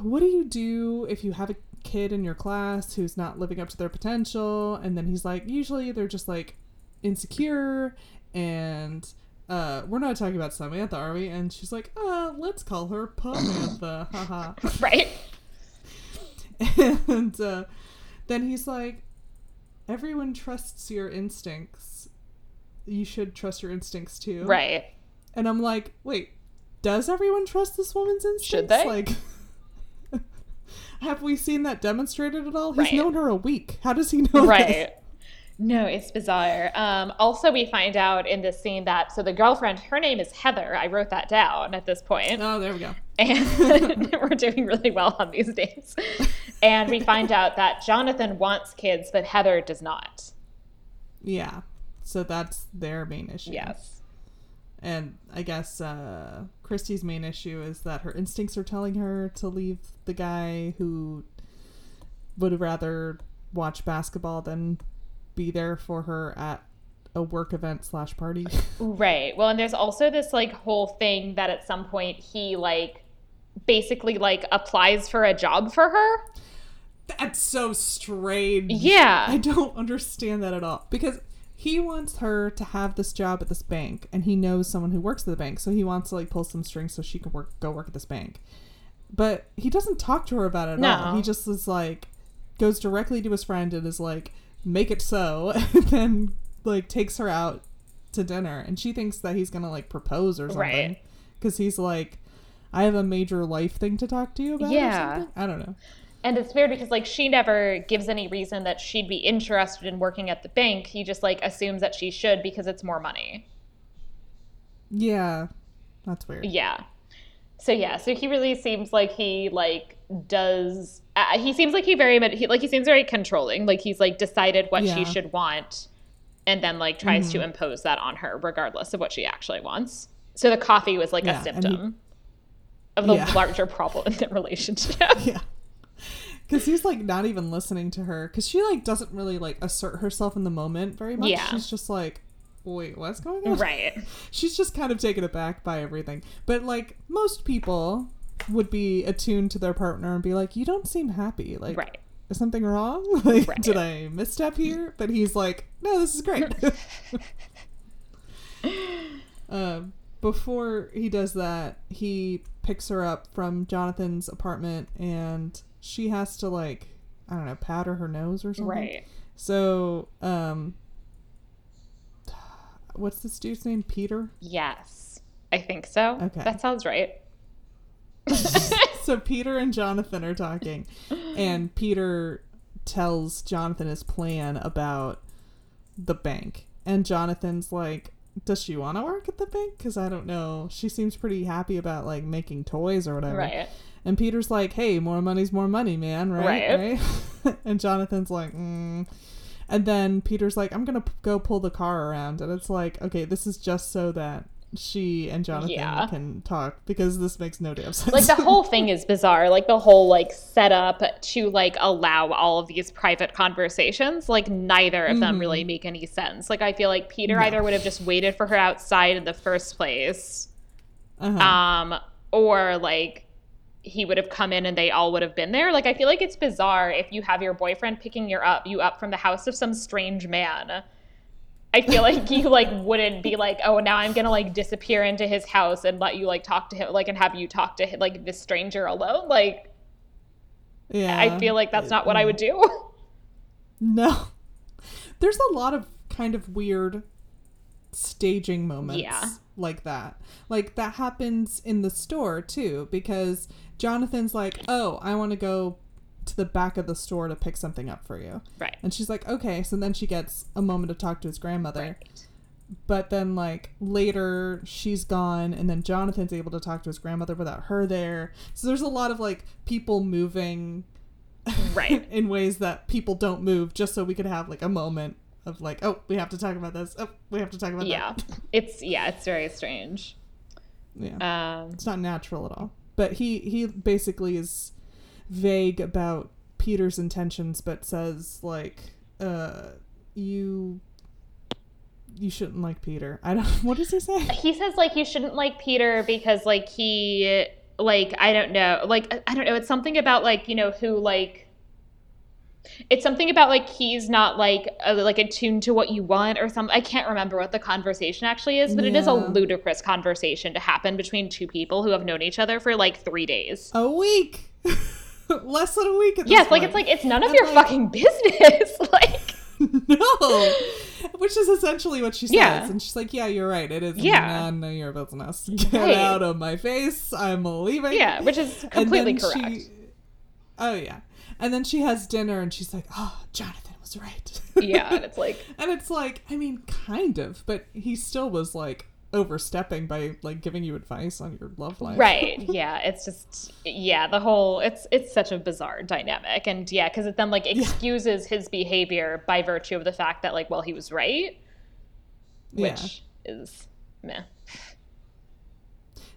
what do you do if you have a kid in your class who's not living up to their potential? And then he's like, usually they're just like insecure and. Uh, we're not talking about Samantha, are we? And she's like, uh, let's call her Pamantha. Haha. right. and uh, then he's like, everyone trusts your instincts. You should trust your instincts too. Right. And I'm like, wait, does everyone trust this woman's instincts? Should they? Like, have we seen that demonstrated at all? He's Right. known her a week. How does he know? this? Right. No, it's bizarre. Um, also, we find out in this scene that so the girlfriend, her name is Heather. I wrote that down at this point, Oh, there we go. and we're doing really well on these days. And we find out that Jonathan wants kids, but Heather does not. Yeah. So that's their main issue. Yes. And I guess uh, Christy's main issue is that her instincts are telling her to leave the guy who would rather watch basketball than be there for her at a work event slash party. Right. Well, and there's also this like whole thing that at some point he like basically like applies for a job for her. That's so strange. Yeah. I don't understand that at all. Because he wants her to have this job at this bank and he knows someone who works at the bank, so he wants to like pull some strings so she can work go work at this bank. But he doesn't talk to her about it at No. all. He just is like goes directly to his friend and is like, make it so and then like takes her out to dinner and she thinks that he's gonna like propose or something. Right. Because he's like I have a major life thing to talk to you about Yeah. or something. I don't know. And it's weird because like she never gives any reason that she'd be interested in working at the bank. He just like assumes that she should because it's more money. Yeah. That's weird. Yeah. So yeah, so he really seems like he like does. Uh, he seems like he very much he, like he seems very controlling. Like he's like decided what Yeah. she should want, and then like tries Mm-hmm. to impose that on her, regardless of what she actually wants. So the coffee was like Yeah, a and he- symptom of the Yeah. larger problem in the relationship. Yeah. Because he's like not even listening to her. Because she like doesn't really like assert herself in the moment very much. Yeah. She's just like, wait, what's going on? right. She's just kind of taken aback by everything. But like most people would be attuned to their partner and be like, you don't seem happy. Like, Right. is something wrong? Like, Right. did I misstep here? But he's like, no, this is great. um, before he does that, he picks her up from Jonathan's apartment and she has to like, I don't know, powder her nose or something. Right. So, um, what's this dude's name? Peter. Yes. I think so. Okay. That sounds right. so Peter and Jonathan are talking, and Peter tells Jonathan his plan about the bank, and Jonathan's like, "Does she want to work at the bank? Because I don't know. She seems pretty happy about like making toys or whatever." Right. And Peter's like, "Hey, more money's more money, man, right?" Right. Right? and Jonathan's like, mm. and then Peter's like, "I'm gonna p- go pull the car around," and it's like, okay, this is just so that she and Jonathan Yeah. can talk because this makes no damn sense. like the whole thing is bizarre like the whole like setup to like allow all of these private conversations like neither of them really make any sense like i feel like peter Mm-hmm. No. either would have just waited for her outside in the first place uh-huh. um or like he would have come in and they all would have been there like i feel like it's bizarre if you have your boyfriend picking you up you up from the house of some strange man I feel like you like wouldn't be like, oh, now I'm gonna like disappear into his house and let you like talk to him, like, and have you talk to him, like this stranger alone. Like, yeah, I feel like that's not what I would do. No, there's a lot of kind of weird staging moments. Yeah. like that. Like that happens in the store too, because Jonathan's like, "Oh, I want to go to the back of the store to pick something up for you," right. and she's like, "Okay." So then she gets a moment to talk to his grandmother. Right. but then like later she's gone and then jonathan's able to talk to his grandmother without her there so there's a lot of like people moving Right. in ways that people don't move just so we could have like a moment of like oh we have to talk about this oh we have to talk about Yeah. that It's yeah, it's very strange. yeah Um it's not natural at all but he he basically is vague about peter's intentions but says like uh you you shouldn't like peter. I don't what does he say? He says like you shouldn't like Peter because like he like I don't know. Like I don't know. It's something about like you know who like it's something about like he's not like uh, like attuned to what you want or something I can't remember what the conversation actually is but it is a ludicrous conversation to happen between two people who have known each other for like 3 days. a week less than a week Yes, like it's like it's none of And, your like- fucking business. like no which is essentially what she says Yeah. and she's like yeah you're right it is Yeah. none of your business get Right. out of my face i'm leaving yeah, which is completely correct. she- oh yeah and then she has dinner and she's like oh jonathan was right. Yeah, and it's like and it's like i mean kind of but he still was like overstepping by like giving you advice on your love life. Right. Yeah it's just yeah the whole it's it's such a bizarre dynamic. And yeah because it then like excuses his behavior by virtue of the fact that like well he was right yeah. which is meh.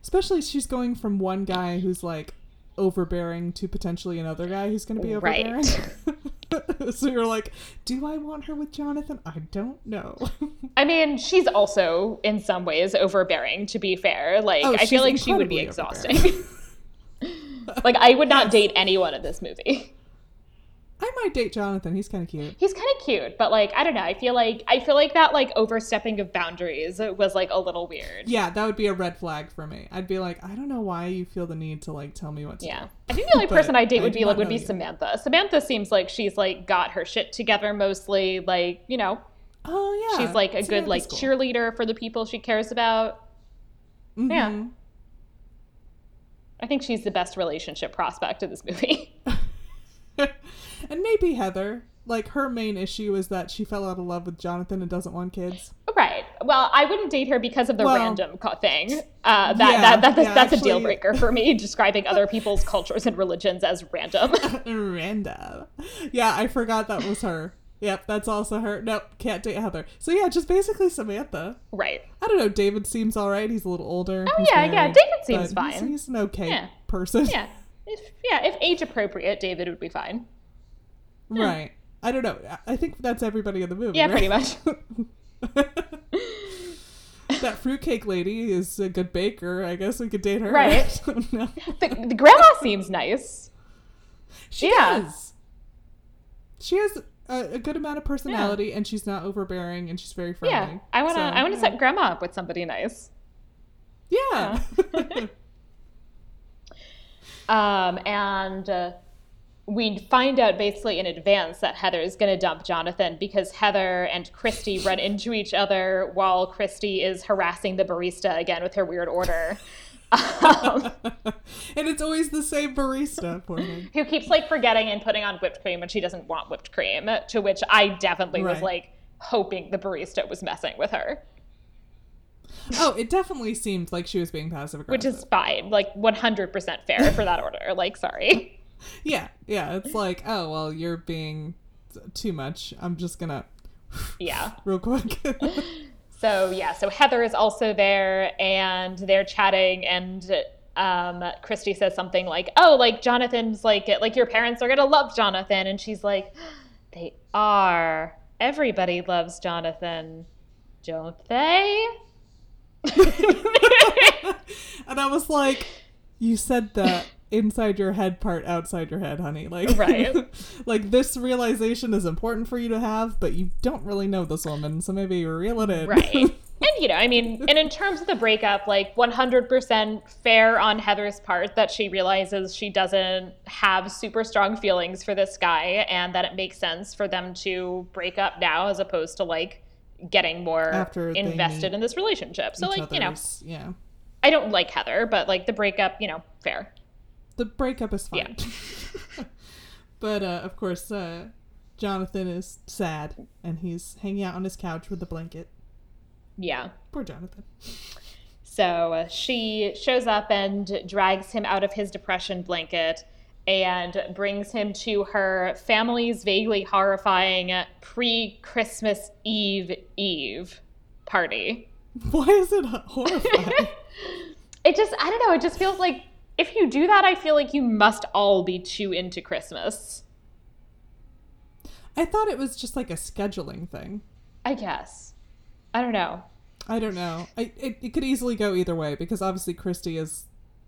Especially she's going from one guy who's like overbearing to potentially another guy who's going to be Right. overbearing. so you're like, do I want her with Jonathan? I don't know. i mean she's also in some ways overbearing to be fair like Oh, i feel like she would be exhausting like i would not date anyone in this movie I might date Jonathan. He's kind of cute. he's kind of cute but like i don't know i feel like i feel like that like overstepping of boundaries was like a little weird Yeah, that would be a red flag for me. I'd be like, I don't know why you feel the need to like tell me what to Yeah. do. Yeah, I think the only person I date would do be like would be you. Samantha. Samantha seems like she's like got her shit together mostly. Like, you know, Oh yeah, she's like a good like cool. cheerleader for the people she cares about. yeah. Mhm. I think she's the best relationship prospect of this movie. and maybe Heather. Like her main issue is that she fell out of love with Jonathan and doesn't want kids. right. well, I wouldn't date her because of the Well- random thing. Uh, that, Yeah, that, that, that's, yeah, that's a deal breaker for me, describing other people's cultures and religions as random. Random. Yeah, I forgot that was her. Yep, that's also her. Nope, can't date Heather. So yeah, just basically Samantha. right. I don't know. David seems all right. He's a little older. Oh, He's yeah, yeah, married, David seems but he's- fine. He's, an okay Yeah. person. Yeah. If, yeah, if age appropriate, David would be fine. Right. I don't know. I- think that's everybody in the movie. Yeah, right? pretty much. that fruitcake lady is a good baker. I guess we could date her. Right. The, the grandma seems nice. She Yeah. does. She has a, a good amount of personality, and she's not overbearing, and she's very friendly. Yeah, I wanna So, I wanna yeah. set grandma up with somebody nice. Yeah. Um, and uh, we find out basically in advance that Heather is going to dump Jonathan because Heather and Christy run into each other while Christy is harassing the barista again with her weird order. Um, and it's always the same barista who keeps like forgetting and putting on whipped cream when she doesn't want whipped cream, to which I definitely was like hoping the barista was messing with her, Oh, it definitely seemed like she was being passive aggressive. which is fine, like 100% fair for that order. Like, sorry. Yeah, yeah. It's like, oh well, you're being too much. I'm just gonna Yeah. real quick. So yeah, so Heather is also there, and they're chatting, and um, Christy says something like, "Oh, like Jonathan's like like your parents are gonna love Jonathan," and she's like, "They are. Everybody loves Jonathan, don't they?" and I was like, you said that inside your head part outside your head, honey. Like Right. like this realization is important for you to have, but you don't really know this woman, so maybe reel it in. right. And you know, I mean, and in terms of the breakup, like 100% fair on Heather's part that she realizes she doesn't have super strong feelings for this guy and that it makes sense for them to break up now as opposed to like getting more After invested in this relationship. So like, you know, yeah. I don't like Heather, but like the breakup, you know, fair. The breakup is fine. but uh, of course, uh, Jonathan is sad and he's hanging out on his couch with a blanket. Yeah. Poor Jonathan. So uh, she shows up and drags him out of his depression blanket and brings him to her family's vaguely horrifying pre Christmas Eve Eve party. Why is it horrifying? It just, I don't know, it just feels like if you do that, I feel like you must all be too into Christmas. I thought it was just like a scheduling thing. I guess. I don't know. I don't know. I, it, it could easily go either way because obviously Christy is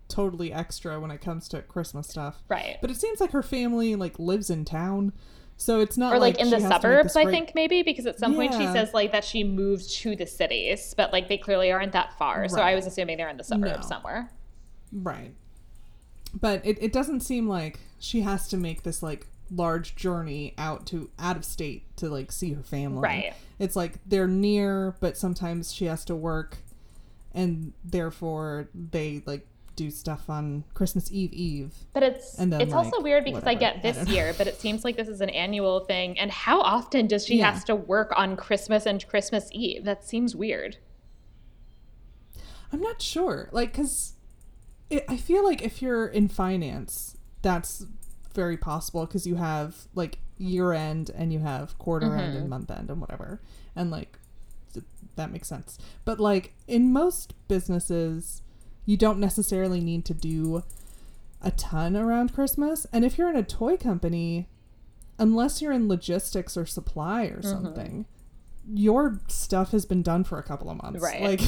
totally extra when it comes to Christmas stuff. Right. But it seems like her family like lives in town, so it's not or like, in the has to make suburbs i great- think maybe because at some point she says like that she moved to the cities but like they clearly aren't that far so i was assuming they're in the suburbs No. somewhere Right. But it, it doesn't seem like she has to make this like large journey out to out of state to like see her family. Right. It's like they're near, but sometimes she has to work and therefore they like do stuff on Christmas Eve Eve. but it's then, it's also weird because i get this don't year but it seems like this is an annual thing and how often does she Yeah. has to work on christmas and christmas eve that seems weird I'm not sure. Like, because I feel like if you're in finance, that's very possible because you have like year end and you have quarter end Mm-hmm. and month end and whatever. And like, th- that makes sense. But like, in most businesses, you don't necessarily need to do a ton around Christmas. And if you're in a toy company, unless you're in logistics or supply Mm-hmm. or something, your stuff has been done for a couple of months. Right. Like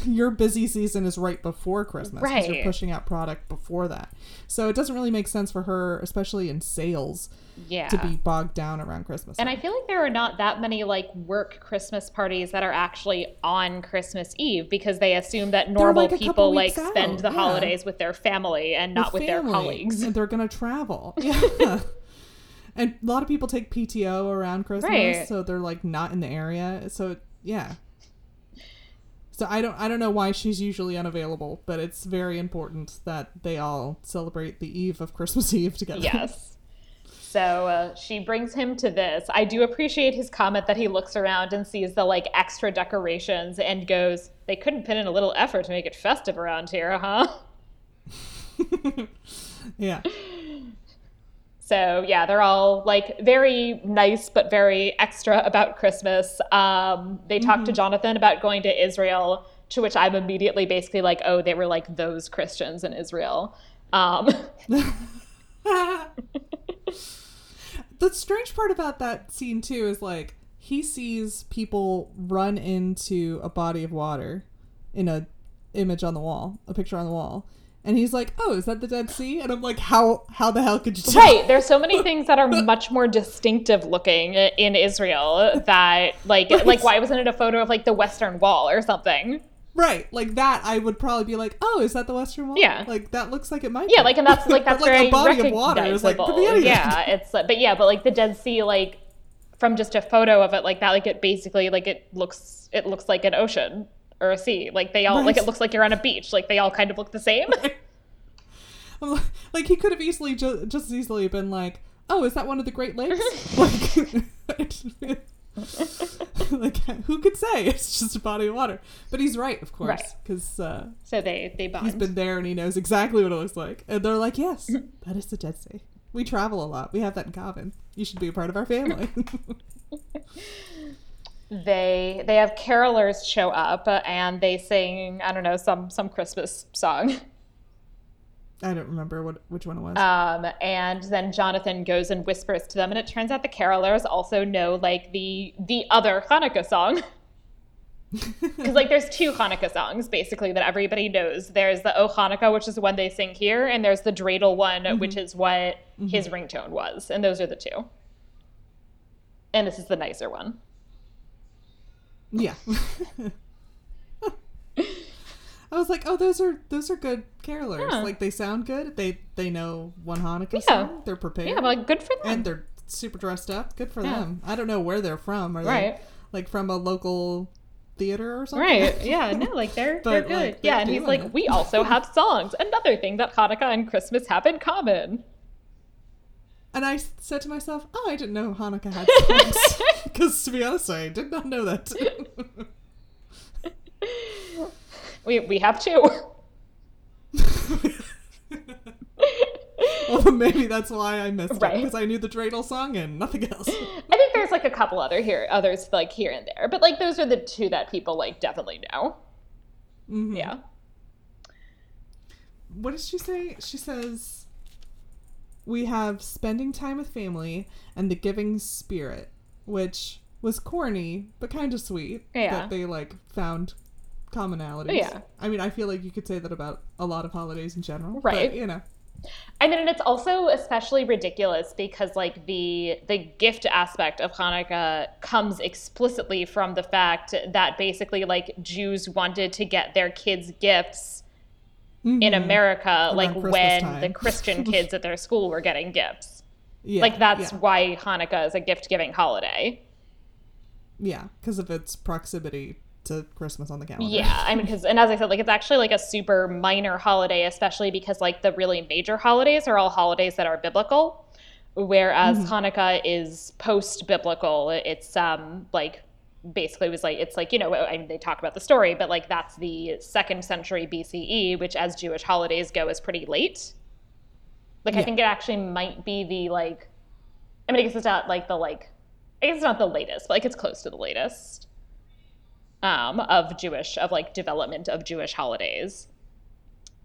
your busy season is right before Christmas. 'cause You're pushing out product before that. So it doesn't really make sense for her, especially in sales, yeah to be bogged down around Christmas. and I feel like there are not that many like work Christmas parties that are actually on Christmas Eve because they assume that normal like, people like spend out, the yeah. holidays with their family and not with their family, colleagues. And they're gonna travel. Yeah. And a lot of people take PTO around Christmas, Right. so they're like not in the area. So yeah. So I don't I don't know why she's usually unavailable, but it's very important that they all celebrate the eve of Christmas Eve together. Yes. So uh, she brings him to this. I do appreciate his comment that he looks around and sees the like extra decorations and goes, "They couldn't put in a little effort to make it festive around here, huh?" yeah. So yeah, they're all like very nice but very extra about Christmas. Um, they talk mm-hmm. to Jonathan about going to Israel, to which I'm immediately basically like, oh, they were like those Christians in Israel. Um, the strange part about that scene too is like he sees people run into a body of water in a image on the wall, a picture on the wall. And he's like, "Oh, is that the Dead Sea?" And I'm like, "How how the hell could you?" Tell? Right. There's so many things that are much more distinctive looking in Israel that like right. like why wasn't it a photo of like the Western Wall or something? Right, like that, I would probably be like, "Oh, is that the Western Wall?" Yeah, like that looks like it might. Yeah, be. like and that's like that's like very a body of water is like yeah, it's uh, but yeah, but like the Dead Sea, like from just a photo of it like that, like it basically like it looks it looks like an ocean or a sea. Like they all right. like it looks like you're on a beach. Like they all kind of look the same. Like, like he could have easily ju- just as easily been like, "Oh, is that one of the Great Lakes?" like like who could say it's just a body of water but he's right of course because right. uh, so they they bond. he's been there and he knows exactly what it looks like and they're like yes that is the dead sea we travel a lot we have that in common you should be a part of our family they they have carolers show up and they sing i don't know some some christmas song I don't remember what which one it was. Um, and then Jonathan goes and whispers to them, and it turns out the carolers also know like the the other Hanukkah song. Because like there's two Hanukkah songs basically that everybody knows. There's the O Hanukkah, which is the one they sing here, and there's the dreidel one, mm-hmm. which is what mm-hmm. his ringtone was, and those are the two. And this is the nicer one. Yeah. I was like, oh, those are those are good carolers. Yeah. Like they sound good. They they know one Hanukkah yeah. song. They're prepared. Yeah, like good for them. And they're super dressed up. Good for yeah. them. I don't know where they're from. Are right. they like from a local theater or something? Right. Yeah. No, like they're they're good. Like, they're yeah, and he's like, it. we also have songs. Another thing that Hanukkah and Christmas have in common. And I said to myself, oh, I didn't know Hanukkah had songs. Because to be honest, I did not know that. We we have two. well, maybe that's why I missed right. it because I knew the dreidel song and nothing else. I think there's like a couple other here, others like here and there, but like those are the two that people like definitely know. Mm-hmm. Yeah. What does she say? She says, "We have spending time with family and the giving spirit," which was corny but kind of sweet. Yeah. That they like found commonalities. Yeah. I mean, I feel like you could say that about a lot of holidays in general. Right. But, you know. I mean, and it's also especially ridiculous because like the the gift aspect of Hanukkah comes explicitly from the fact that basically like Jews wanted to get their kids gifts mm-hmm. in America, Around like Christmas when time. the Christian kids at their school were getting gifts. Yeah, like that's yeah. why Hanukkah is a gift giving holiday. Yeah, because of its proximity to Christmas on the calendar. Yeah, I mean, because and as I said, like it's actually like a super minor holiday, especially because like the really major holidays are all holidays that are biblical, whereas mm-hmm. Hanukkah is post-biblical. It's um like basically was like it's like you know I mean, they talk about the story, but like that's the second century BCE, which as Jewish holidays go is pretty late. Like yeah. I think it actually might be the like, I mean, I guess it's not like the like, I guess it's not the latest, but like it's close to the latest um, of Jewish, of like development of Jewish holidays.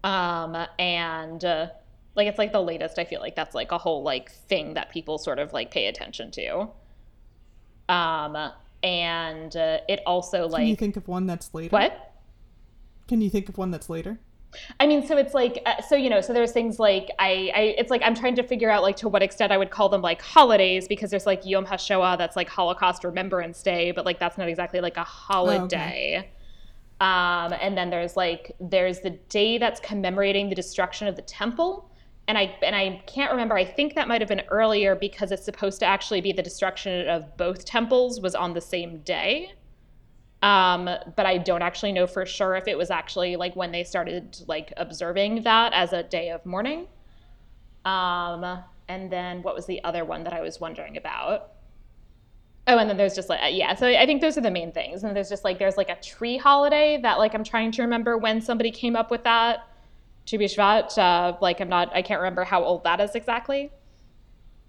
Um, and uh, like it's like the latest, I feel like that's like a whole like thing that people sort of like pay attention to. Um, and uh, it also like. Can you think of one that's later? What? Can you think of one that's later? I mean, so it's like, uh, so you know, so there's things like I, I, it's like I'm trying to figure out like to what extent I would call them like holidays because there's like Yom HaShoah that's like Holocaust Remembrance Day, but like that's not exactly like a holiday. Oh, okay. Um, and then there's like there's the day that's commemorating the destruction of the temple, and I and I can't remember. I think that might have been earlier because it's supposed to actually be the destruction of both temples was on the same day. Um, but I don't actually know for sure if it was actually like when they started like observing that as a day of mourning. Um, and then what was the other one that I was wondering about? Oh, and then there's just like yeah. So I think those are the main things. And there's just like there's like a tree holiday that like I'm trying to remember when somebody came up with that. Tu B'Shvat, uh, like I'm not I can't remember how old that is exactly.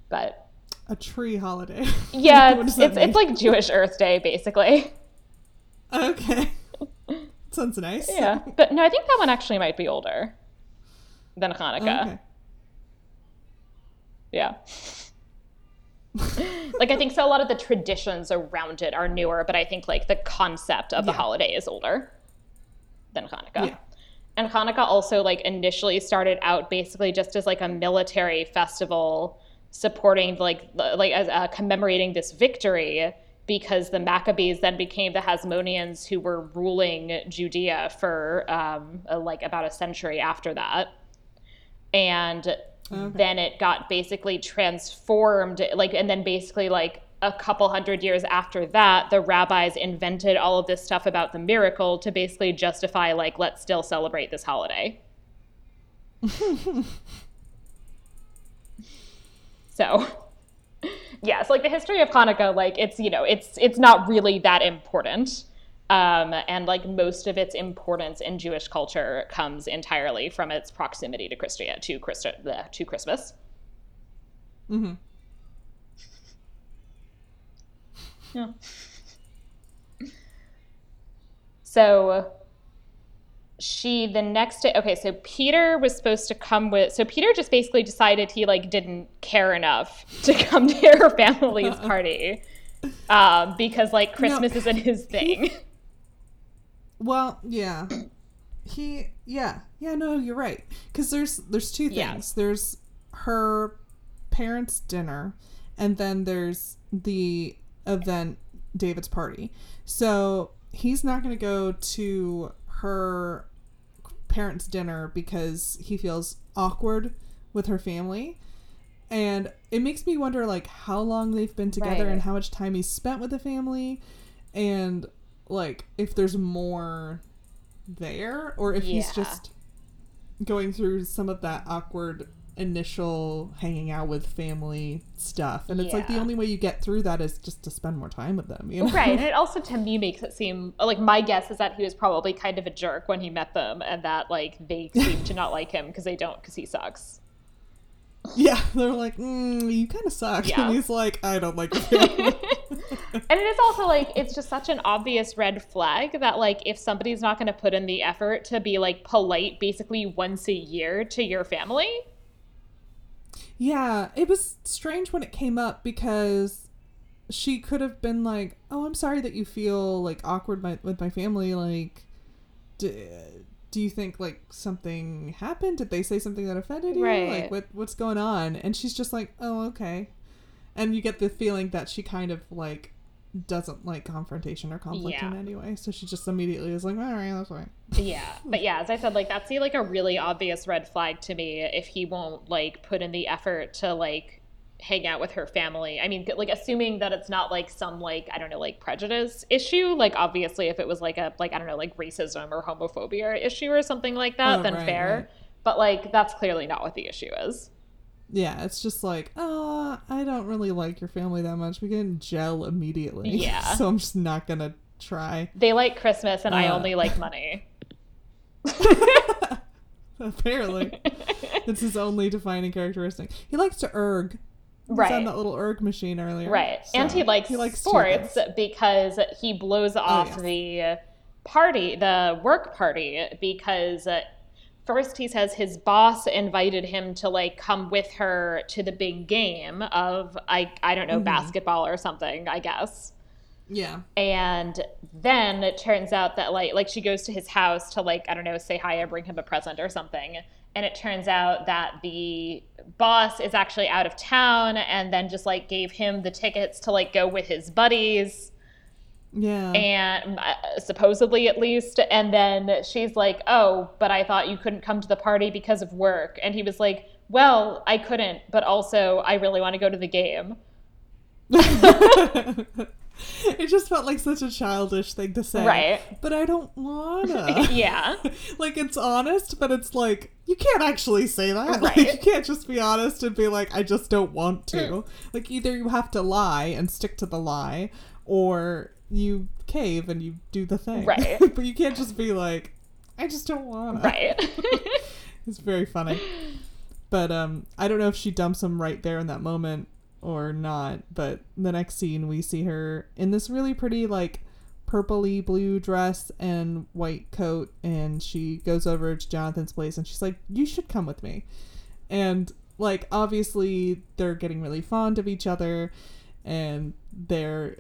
But a tree holiday. Yeah, it's it's, it's like Jewish Earth Day basically. Okay. Sounds nice. Yeah, but no, I think that one actually might be older than Hanukkah. Okay. Yeah. like I think so a lot of the traditions around it are newer, but I think like the concept of the yeah. holiday is older than Hanukkah. Yeah. And Hanukkah also like initially started out basically just as like a military festival supporting like like as uh, commemorating this victory because the Maccabees then became the Hasmoneans who were ruling Judea for um, like about a century after that. And Okay. Then it got basically transformed, like, and then basically, like, a couple hundred years after that, the rabbis invented all of this stuff about the miracle to basically justify, like, let's still celebrate this holiday. so, yes, like the history of Hanukkah, like, it's, you know, it's, it's not really that important. Um, and like most of its importance in Jewish culture comes entirely from its proximity to Christia to Christi- to Christmas. Mm-hmm. Yeah. So she the next day okay so peter was supposed to come with so peter just basically decided he like didn't care enough to come to her family's party um, because like christmas no, isn't his thing he, well, yeah. He yeah. Yeah, no, you're right. Cuz there's there's two things. Yeah. There's her parents' dinner and then there's the event David's party. So, he's not going to go to her parents' dinner because he feels awkward with her family. And it makes me wonder like how long they've been together right. and how much time he's spent with the family and like if there's more there or if yeah. he's just going through some of that awkward initial hanging out with family stuff and it's yeah. like the only way you get through that is just to spend more time with them you know? right and it also to me makes it seem like my guess is that he was probably kind of a jerk when he met them and that like they seem to not like him because they don't because he sucks yeah, they're like, mm, you kind of suck. Yeah. And he's like, I don't like you. and it is also like, it's just such an obvious red flag that, like, if somebody's not going to put in the effort to be, like, polite basically once a year to your family. Yeah, it was strange when it came up because she could have been like, oh, I'm sorry that you feel, like, awkward my, with my family. Like, d- do you think like something happened? Did they say something that offended you? Right. Like what what's going on? And she's just like, "Oh, okay." And you get the feeling that she kind of like doesn't like confrontation or conflict yeah. in any way. So she just immediately is like, all right, that's fine. Yeah. But yeah, as I said, like that's like a really obvious red flag to me if he won't like put in the effort to like hang out with her family. I mean, like assuming that it's not like some like I don't know like prejudice issue. Like obviously, if it was like a like I don't know like racism or homophobia issue or something like that, oh, then right, fair. Right. But like that's clearly not what the issue is. Yeah, it's just like, oh, I don't really like your family that much. We can gel immediately. Yeah. so I'm just not gonna try. They like Christmas, and uh, I only like money. Apparently, it's his only defining characteristic. He likes to erg right. on that little erg machine earlier. Right. So and he likes, he likes sports because he blows oh, off oh, yes. the party, the work party, because uh, first he says his boss invited him to like come with her to the big game of I I don't know mm-hmm. basketball or something, I guess. Yeah. And then it turns out that like like she goes to his house to like I don't know say hi or bring him a present or something and it turns out that the boss is actually out of town and then just like gave him the tickets to like go with his buddies yeah and uh, supposedly at least and then she's like oh but i thought you couldn't come to the party because of work and he was like well i couldn't but also i really want to go to the game it just felt like such a childish thing to say. Right. But I don't wanna. yeah. like it's honest, but it's like you can't actually say that. Like you can't just be honest and be like, I just don't want to. Like either you have to lie and stick to the lie, or you cave and you do the thing. Right. but you can't just be like, I just don't wanna. Right. It's very funny. But um I don't know if she dumps him right there in that moment or not, but the next scene we see her in this really pretty like purpley blue dress and white coat and she goes over to Jonathan's place and she's like, "You should come with me." And like obviously they're getting really fond of each other and they're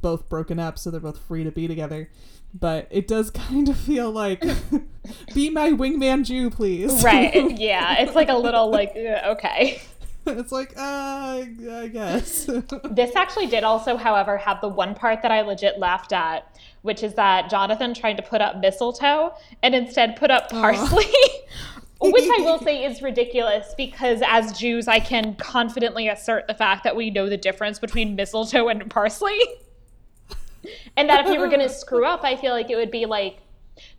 both broken up so they're both free to be together. But it does kind of feel like be my wingman Jew, please. right. Yeah. It's like a little like uh, okay. it's like, uh, I guess. This actually did also, however, have the one part that I legit laughed at, which is that Jonathan tried to put up mistletoe and instead put up parsley. Which I will say is ridiculous because as Jews, I can confidently assert the fact that we know the difference between mistletoe and parsley. And that if you were going to screw up, I feel like it would be like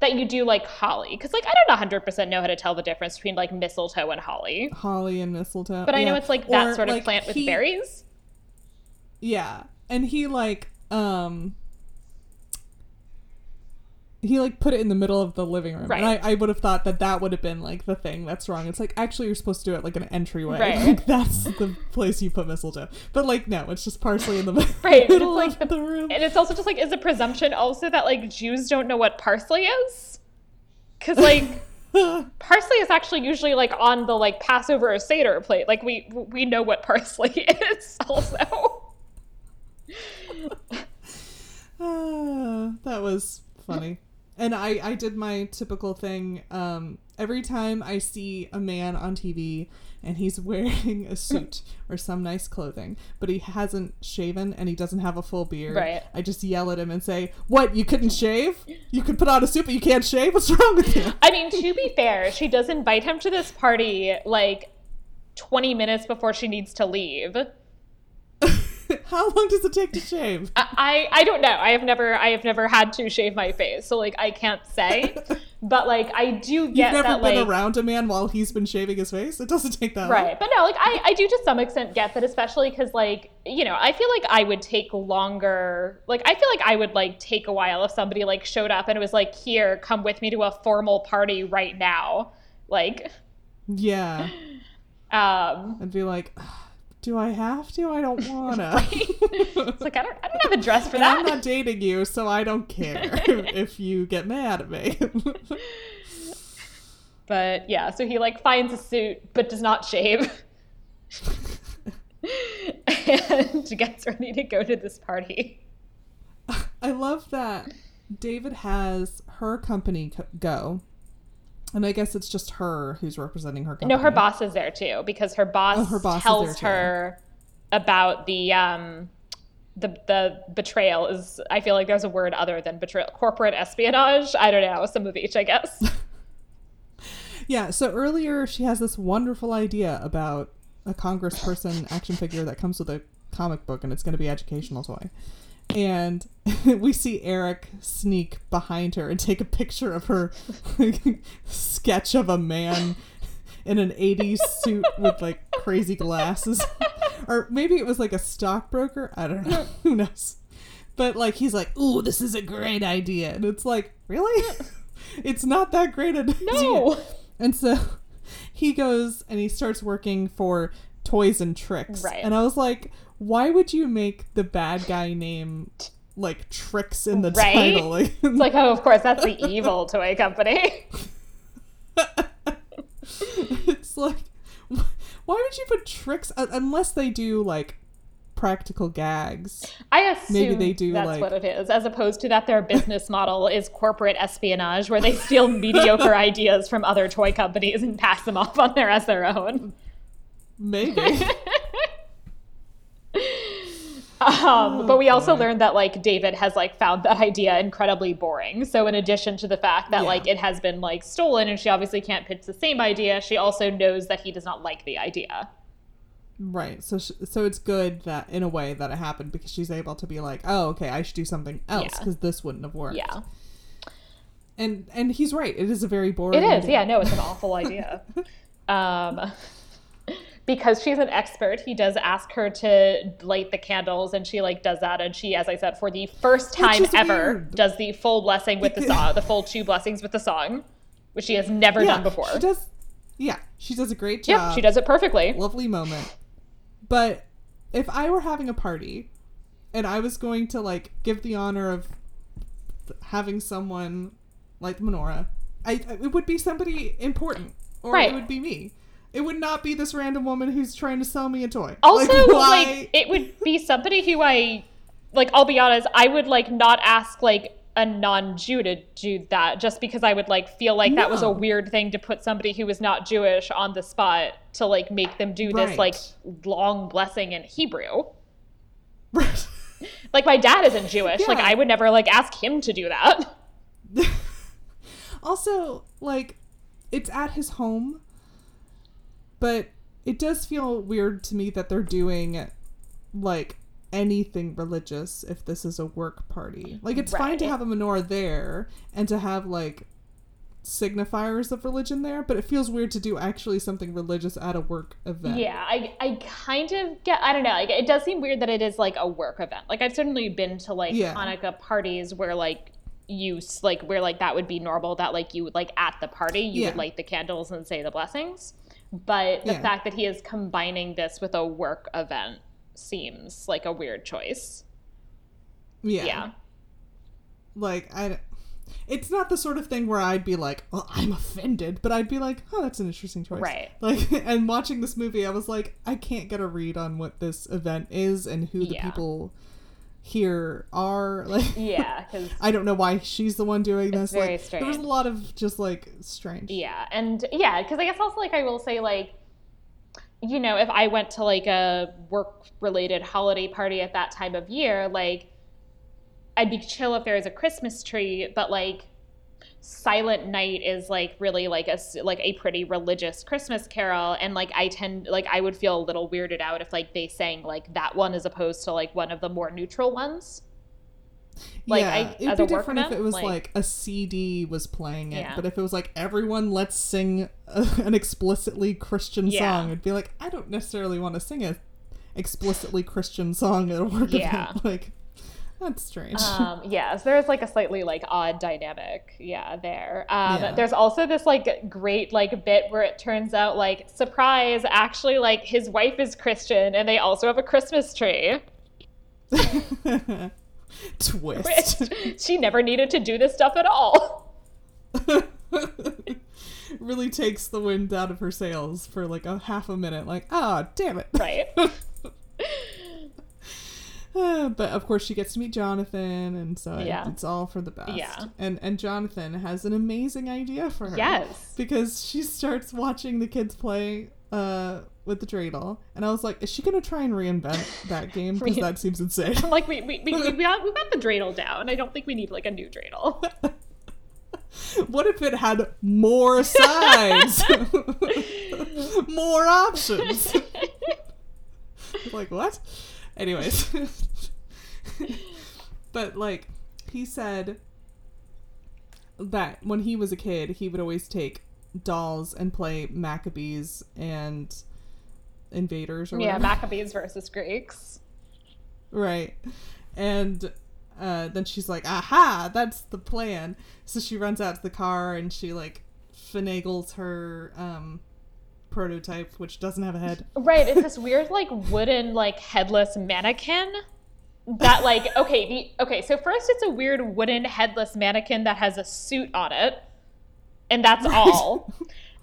that you do like holly. Because, like, I don't 100% know how to tell the difference between like mistletoe and holly. Holly and mistletoe. But I know it's like that Or, sort of like, plant with he- berries. Yeah. And he like um he like put it in the middle of the living room, Right. and I, I would have thought that that would have been like the thing that's wrong. It's like actually you're supposed to do it like an entryway, Right. like that's the place you put mistletoe. But like no, it's just parsley in the Right, middle like of the- room. And it's also just like is a presumption also that like Jews don't know what parsley is? Cuz like parsley is actually usually like on the like Passover or Seder plate. Like we we know what parsley is also. Ah, that was funny. And I, I did my typical thing. Um, every time I see a man on TV and he's wearing a suit or some nice clothing, but he hasn't shaven and he doesn't have a full beard, Right. I just yell at him and say, What, you couldn't shave? You could put on a suit, but you can't shave? What's wrong with you? I mean, to be fair, she does invite him to this party like 20 minutes before she needs to leave. How long does it take to shave? I, I don't know. I have never I have never had to shave my face, so like I can't say. But like I do get You've never that been like around a man while he's been shaving his face? It doesn't take that long. Right. But no, like I, I do to some extent get that, especially because like, you know, I feel like I would take longer like I feel like I would like take a while if somebody like showed up and it was like, here, come with me to a formal party right now. Like, Yeah. um I'd be like, Do I have to? I don't wanna. it's like I don't I don't have a dress for And I'm not dating you, so I don't care if you get mad at me. But yeah, so he like finds a suit but does not shave. and gets ready to go to this party. I love that David has her company go, and I guess it's just her who's representing her company. No, her boss is there too because her boss, Oh, her boss tells her about the um the the betrayal is I feel like there's a word other than betrayal corporate espionage. I don't know, some of each, I guess. Yeah, so earlier she has this wonderful idea about a congressperson action figure that comes with a comic book and it's going to be educational toy. And we see Eric sneak behind her and take a picture of her sketch of a man in an 80s suit with like crazy glasses. or maybe it was like a stockbroker. I don't know. Who knows? But like he's like, "Ooh, this is a great idea." And it's like, "Really?" it's not that great an idea. no. And so he goes and he starts working for Toys and Tricks. Right. And I was like, why would you make the bad guy name like Tricks in the Right? title? Like, It's like, oh, of course, that's the evil toy company. it's like, why would you put Tricks unless they do like practical gags? I assume Maybe they do, that's like- what it is, as opposed to that their business model is corporate espionage, where they steal mediocre ideas from other toy companies and pass them off on there as their own. Maybe. Um, but we also Oh, learned that like David has like found that idea incredibly boring. So in addition to the fact that Yeah. like it has been like stolen and she obviously can't pitch the same idea, she also knows that he does not like the idea. Right. So sh- so it's good that in a way that it happened because she's able to be like, "Oh, okay, I should do something else Yeah. because this wouldn't have worked." Yeah. And and he's right. It is a very boring It is. idea. Yeah, no, it's an awful idea. Um, because she's an expert, he does ask her to light the candles, and she like does that, and she, as I said, for the first time ever, weird. does the full blessing with the song, the full two blessings with the song, which she has never Yeah, done before. She does Yeah, she does a great job. Yep, she does it perfectly. lovely moment. But if I were having a party and I was going to like give the honor of having someone like the menorah, I it would be somebody important, or Right. it would be me. It would not be this random woman who's trying to sell me a toy. Also, like, like, it would be somebody who I like. I'll be honest, I would like not ask like a non-Jew to do that, just because I would like feel like that was a weird thing to put somebody who was not Jewish on the spot to like make them do this like long blessing in Hebrew. Right. Like my dad isn't Jewish. Like I would never like ask him to do that. also, like, it's at his home, but it does feel weird to me that they're doing like anything religious if this is a work party. Like, it's fine to have a menorah there and to have like signifiers of religion there, but it feels weird to do actually something religious at a work event. Yeah, I, I kind of get. I don't know. Like, it does seem weird that it is like a work event. Like, I've certainly been to like Yeah. Hanukkah parties where like you like where like that would be normal. That like you would like at the party you would light the candles and say the blessings. But the Yeah. fact that he is combining this with a work event seems like a weird choice. Yeah. Yeah. Like I it's not the sort of thing where I'd be like, "Well, I'm offended," but I'd be like, "Oh, that's an interesting choice." Right. Like and watching this movie, I was like, I can't get a read on what this event is and who the Yeah. people here are. Like Yeah, because I don't know why she's the one doing this. very like there was a lot of just like strange. Yeah, and yeah, because I guess also like I will say like, you know, if I went to like a work related holiday party at that time of year, like I'd be chill if there was a Christmas tree, but like Silent Night is like really like a like a pretty religious Christmas carol, and like I tend like I would feel a little weirded out if like they sang like that one as opposed to like one of the more neutral ones. Like, yeah, I- it'd be different if it was like- like, a CD was playing it, Yeah. but if it was like everyone, let's sing a, an explicitly Christian Yeah. song, it'd be like I don't necessarily want to sing a explicitly Christian song at a work Yeah. event. Like that's strange. um yeah so there's like a slightly like odd dynamic yeah there um Yeah. there's also this like great like bit where it turns out like surprise actually like his wife is christian and they also have a christmas tree Twist. which she never needed to do this stuff at all really takes the wind out of her sails for like a half a minute. Like, ah, damn it. right but of course, she gets to meet Jonathan, and so Yeah. it's all for the best. Yeah. And and Jonathan has an amazing idea for her. yes Because she starts watching the kids play uh, with the dreidel, and I was like, is she gonna try and reinvent that game? Because that seems insane. like we we, we, we, got, we got the dreidel down i don't think we need like a new dreidel what if it had more sides, more options? like what? Anyways, but like he said that when he was a kid, he would always take dolls and play Maccabees and Invaders or yeah whatever. maccabees versus greeks Right. And uh, then she's like, aha, that's the plan. So she runs out to the car and she like finagles her um, prototype, which doesn't have a head. Right, it's this weird like wooden like headless mannequin that like okay, the okay, so first it's a weird wooden headless mannequin that has a suit on it. And that's all.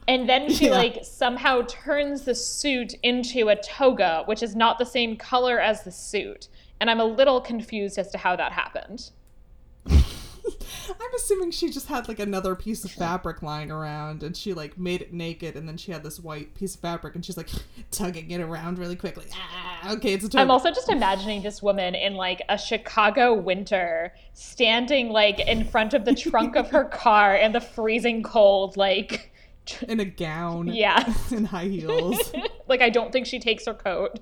And then she Yeah. like somehow turns the suit into a toga, which is not the same color as the suit. And I'm a little confused as to how that happened. I'm assuming she just had like another piece of fabric lying around and she like made it naked and then she had this white piece of fabric and she's like tugging it around really quickly. Ah, okay, it's a toga. I'm also just imagining this woman in like a Chicago winter standing like in front of the trunk of her car in the freezing cold, like, in a gown yeah. in high heels. Like I don't think she takes her coat.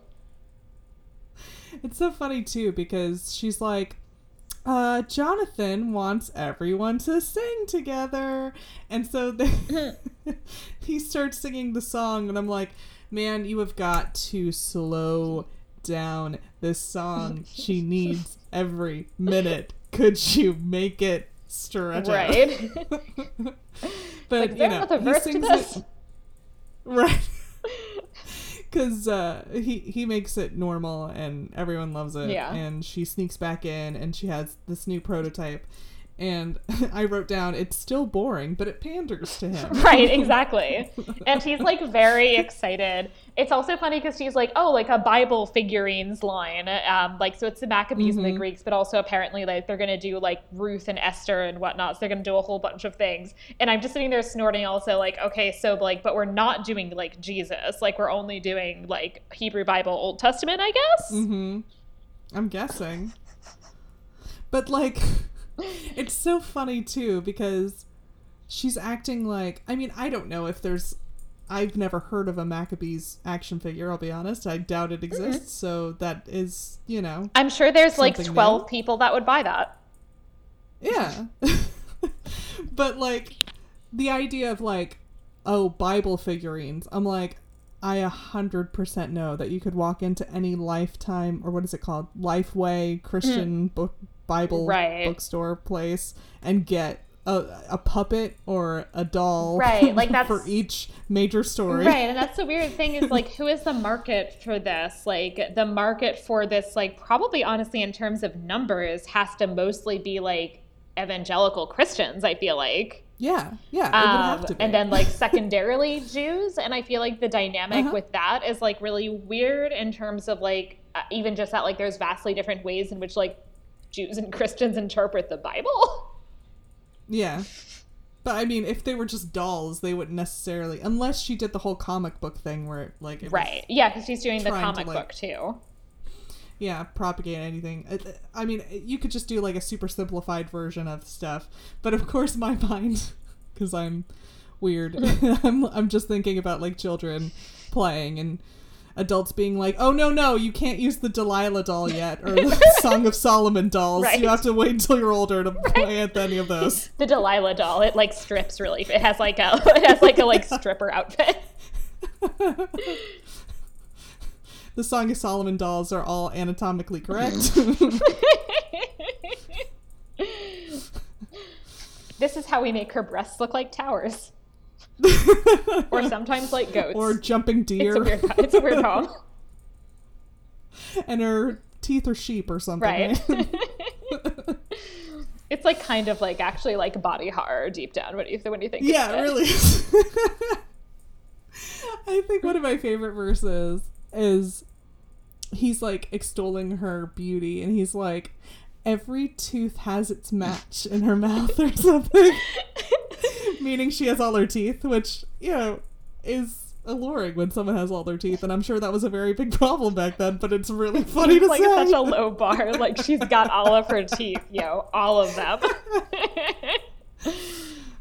It's so funny too because she's like, uh, Jonathan wants everyone to sing together. And so they, he starts singing the song, and I'm like, man, you have got to slow down this song. She needs every minute. Could you make it stretch out? Right. but like, you know, he sings this? it right. Because uh, he he makes it normal and everyone loves it. Yeah. And she sneaks back in and she has this new prototype. And I wrote down it's still boring, but it panders to him. right, exactly. And he's like very excited. It's also funny because she's like, oh, like a Bible figurines line. Um, like, so it's the Maccabees and the Mhm. Greeks, but also apparently like they're gonna do like Ruth and Esther and whatnot. So they're gonna do a whole bunch of things. And I'm just sitting there snorting, also like, okay, so like, but we're not doing like Jesus. Like, we're only doing like Hebrew Bible, Old Testament, I guess. Mm-hmm. I'm guessing. But like it's so funny too because she's acting like I mean, I don't know if there's I've never heard of a Maccabees action figure, I'll be honest. I doubt it exists, so that is, you know, I'm sure there's like 12 new. people that would buy that. yeah. but like the idea of like oh, Bible figurines. I'm like I a hundred percent know that you could walk into any Lifetime or what is it called, Lifeway mm-hmm. Christian book Bible. Right. bookstore place and get a, a puppet or a doll, Right, like that's- for each major story. Right, and that's the weird thing is like, who is the market for this? Like, the market for this, like, probably honestly, in terms of numbers, has to mostly be like evangelical Christians. I feel like, Yeah, yeah, it would have um, and then like secondarily Jews, and I feel like the dynamic Uh-huh. with that is like really weird in terms of like uh, even just that like there's vastly different ways in which like Jews and Christians interpret the Bible. Yeah. But I mean, if they were just dolls, they wouldn't necessarily, unless she did the whole comic book thing where, like, it was- Right. Yeah, because she's doing the trying to, comic like- book too. yeah, propagate anything. I mean, you could just do like a super simplified version of stuff. But of course, my mind, because I'm weird, I'm I'm just thinking about like children playing and adults being like, "Oh no, no, you can't use the Delilah doll yet, or the Song of Solomon dolls. Right. You have to wait until you're older to play with any of those." the Delilah doll. It like strips really. It has like a it has like a like stripper outfit. the Song of Solomon dolls are all anatomically correct. this is how we make her breasts look like towers, or sometimes like goats. or jumping deer. it's a weird. It's a weird poem, and her teeth are sheep or something. right? right? it's like kind of like actually like body horror deep down when you when you think. yeah, about it it. really. I think one of my favorite verses is he's like extolling her beauty, and he's like, "Every tooth has its match in her mouth" or something, meaning she has all her teeth, which you know is alluring when someone has all their teeth, and I'm sure that was a very big problem back then. But it's really funny to It's like say. such a low bar. Like she's got all of her teeth, you know, all of them.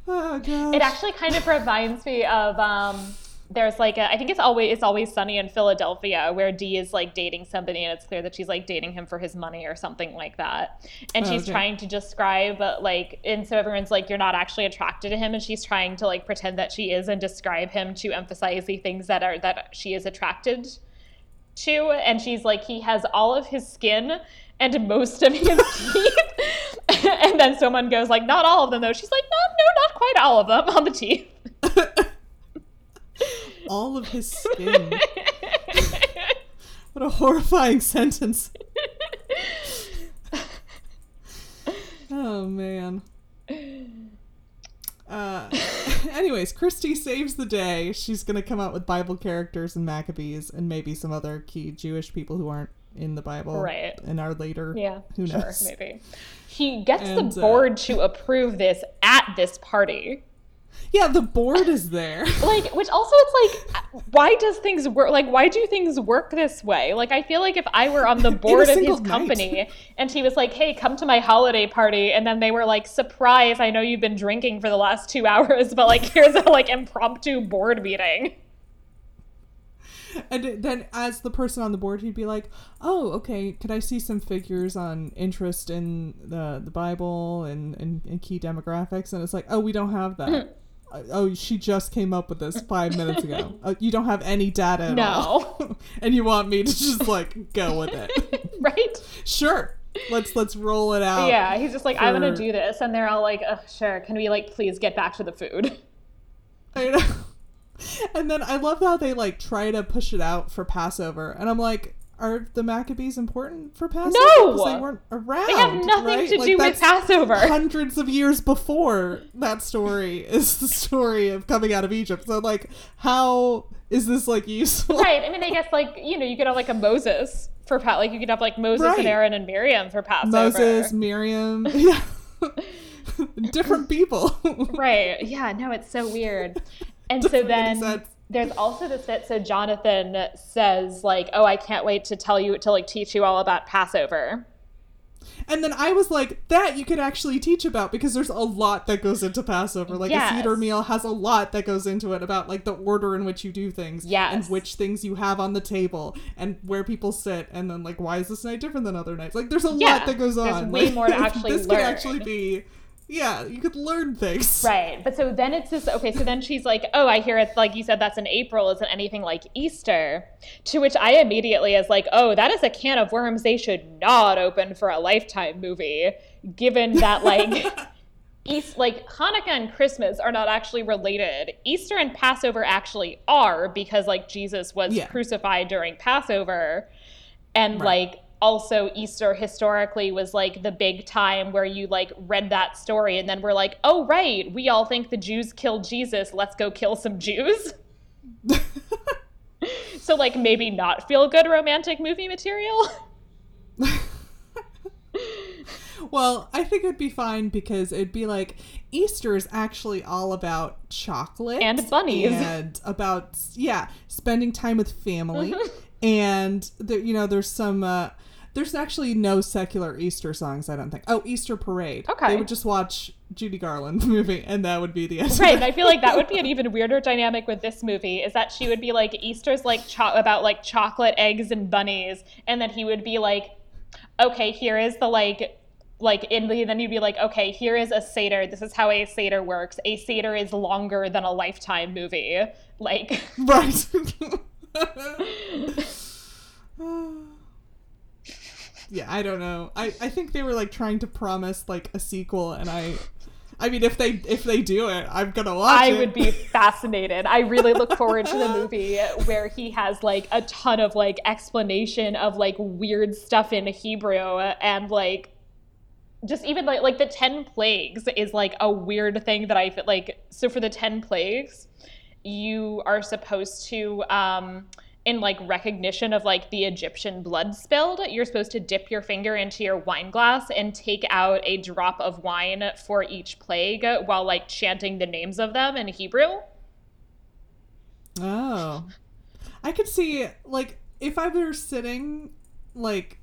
oh god! It actually kind of reminds me of um there's like a, I think it's always it's always sunny in Philadelphia where Dee is like dating somebody and it's clear that she's like dating him for his money or something like that. And Oh, she's okay. trying to describe like and so everyone's like you're not actually attracted to him and she's trying to like pretend that she is and describe him to emphasize the things that are that she is attracted to and she's like he has all of his skin and most of his teeth and then someone goes like not all of them though she's like no no not quite all of them on the teeth all of his skin. What a horrifying sentence. Oh man. Uh, anyways, Christy saves the day. She's gonna come out with Bible characters and Maccabees and maybe some other key Jewish people who aren't in the Bible Right. and are later. yeah Who sure knows? maybe he gets And, the uh, board to approve this at this party Yeah, the board is there. like which also it's like why does things work like why do things work this way like i feel like if i were on the board of his night. company and he was like hey come to my holiday party and then they were like surprise i know you've been drinking for the last two hours but like here's a like impromptu board meeting and then as the person on the board, he'd be like, "Oh, okay. Could I see some figures on interest in the the Bible and and, and key demographics?" And it's like, "Oh, we don't have that." Hmm. Uh, oh, she just came up with this five minutes ago. Uh, you don't have any data at No. all, and you want me to just like go with it? right? sure, let's let's roll it out. Yeah, he's just like, I'm gonna do this, and they're all like, Ugh, sure. Can we like please get back to the food? I know. And then I love how they like try to push it out for Passover, and I'm like, are the Maccabees important for Passover? No! they weren't around. They have nothing right? to Like, do with Passover. Hundreds of years before that story is the story of coming out of Egypt. So like, how is this like useful? right. I mean, I guess like you know, you could have like a Moses for Pat. Like you could have like Moses Right. and Aaron and Miriam for Passover. Moses, Miriam, yeah, different people. Right. Yeah. No, it's so weird. And so Doesn't any then. There's also this bit. So Jonathan says like, "Oh, I can't wait to tell you to like teach you all about Passover." And then I was like, that you could actually teach about because there's a lot that goes into Passover. Like Yes. a Seder meal has a lot that goes into it about like the order in which you do things. Yes. And which things you have on the table and where people sit and then like why is this night different than other nights? Like there's a Yeah, lot that goes on. there's way Like, more to actually this could actually be yeah, you could learn things. Right. But so then it's this okay, so then she's like, Oh, I hear it's like you said that's in April, isn't anything like Easter. To which I immediately is like, Oh, that is a can of worms they should not open for a lifetime movie, given that like East like Hanukkah and Christmas are not actually related. Easter and Passover actually are because like Jesus was Yeah. crucified during Passover. And Right. like also Easter historically was like the big time where you like read that story and then we're like, "Oh right, we all think the Jews killed Jesus. Let's go kill some Jews." so like maybe not feel good romantic movie material. Well, I think it'd be fine because it'd be like Easter is actually all about chocolate And bunnies. and about yeah, spending time with family, Mm-hmm. and there, you know, there's some. Uh, there's actually no secular Easter songs, I don't think. Oh, Easter Parade. Okay. They would just watch Judy Garland movie, and that would be the end. Right, I feel like that would be an even weirder dynamic with this movie is that she would be like Easter's like cho- about like chocolate eggs and bunnies, and then he would be like, okay, here is the like like in the then you'd be like, okay, here is a seder. This is how a seder works. A seder is longer than a lifetime movie. Like Right. yeah, I don't know. I, I think they were like trying to promise like a sequel, and I, I mean, if they if they do it, I'm gonna watch I it. would be fascinated. I really look forward to the movie where he has like a ton of like explanation of like weird stuff in Hebrew and like just even like like the 10 plagues is like a weird thing that I feel like so for the 10 plagues you are supposed to um in like recognition of like the Egyptian blood spilled, you're supposed to dip your finger into your wine glass and take out a drop of wine for each plague while like chanting the names of them in Hebrew. Oh, I could see like if I were sitting like.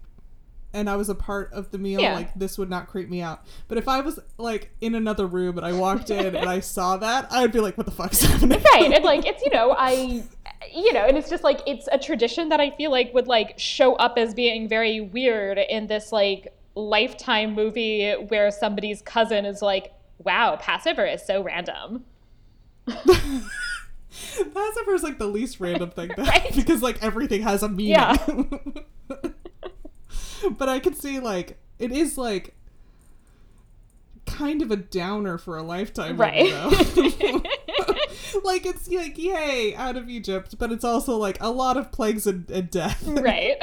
And I was a part of the meal, Yeah. like this would not creep me out. But if I was like in another room and I walked in and I saw that, I would be like, "What the fuck's happening?" right and like it's you know i you know and it's just like it's a tradition that i feel like would like show up as being very weird in this like lifetime movie where somebody's cousin is like wow passover is so random Passover is like the least random thing that, Right? because like everything has a meaning. Yeah. but I can see like it is like kind of a downer for a lifetime movie, right though. like it's like yay out of Egypt, but it's also like a lot of plagues and, and death. right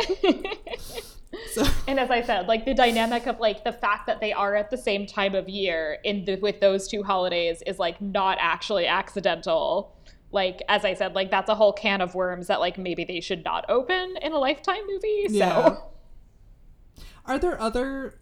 So and as i said like the dynamic of like the fact that they are at the same time of year in the, with those two holidays is like not actually accidental like as i said like that's a whole can of worms that like maybe they should not open in a lifetime movie so Yeah. are there other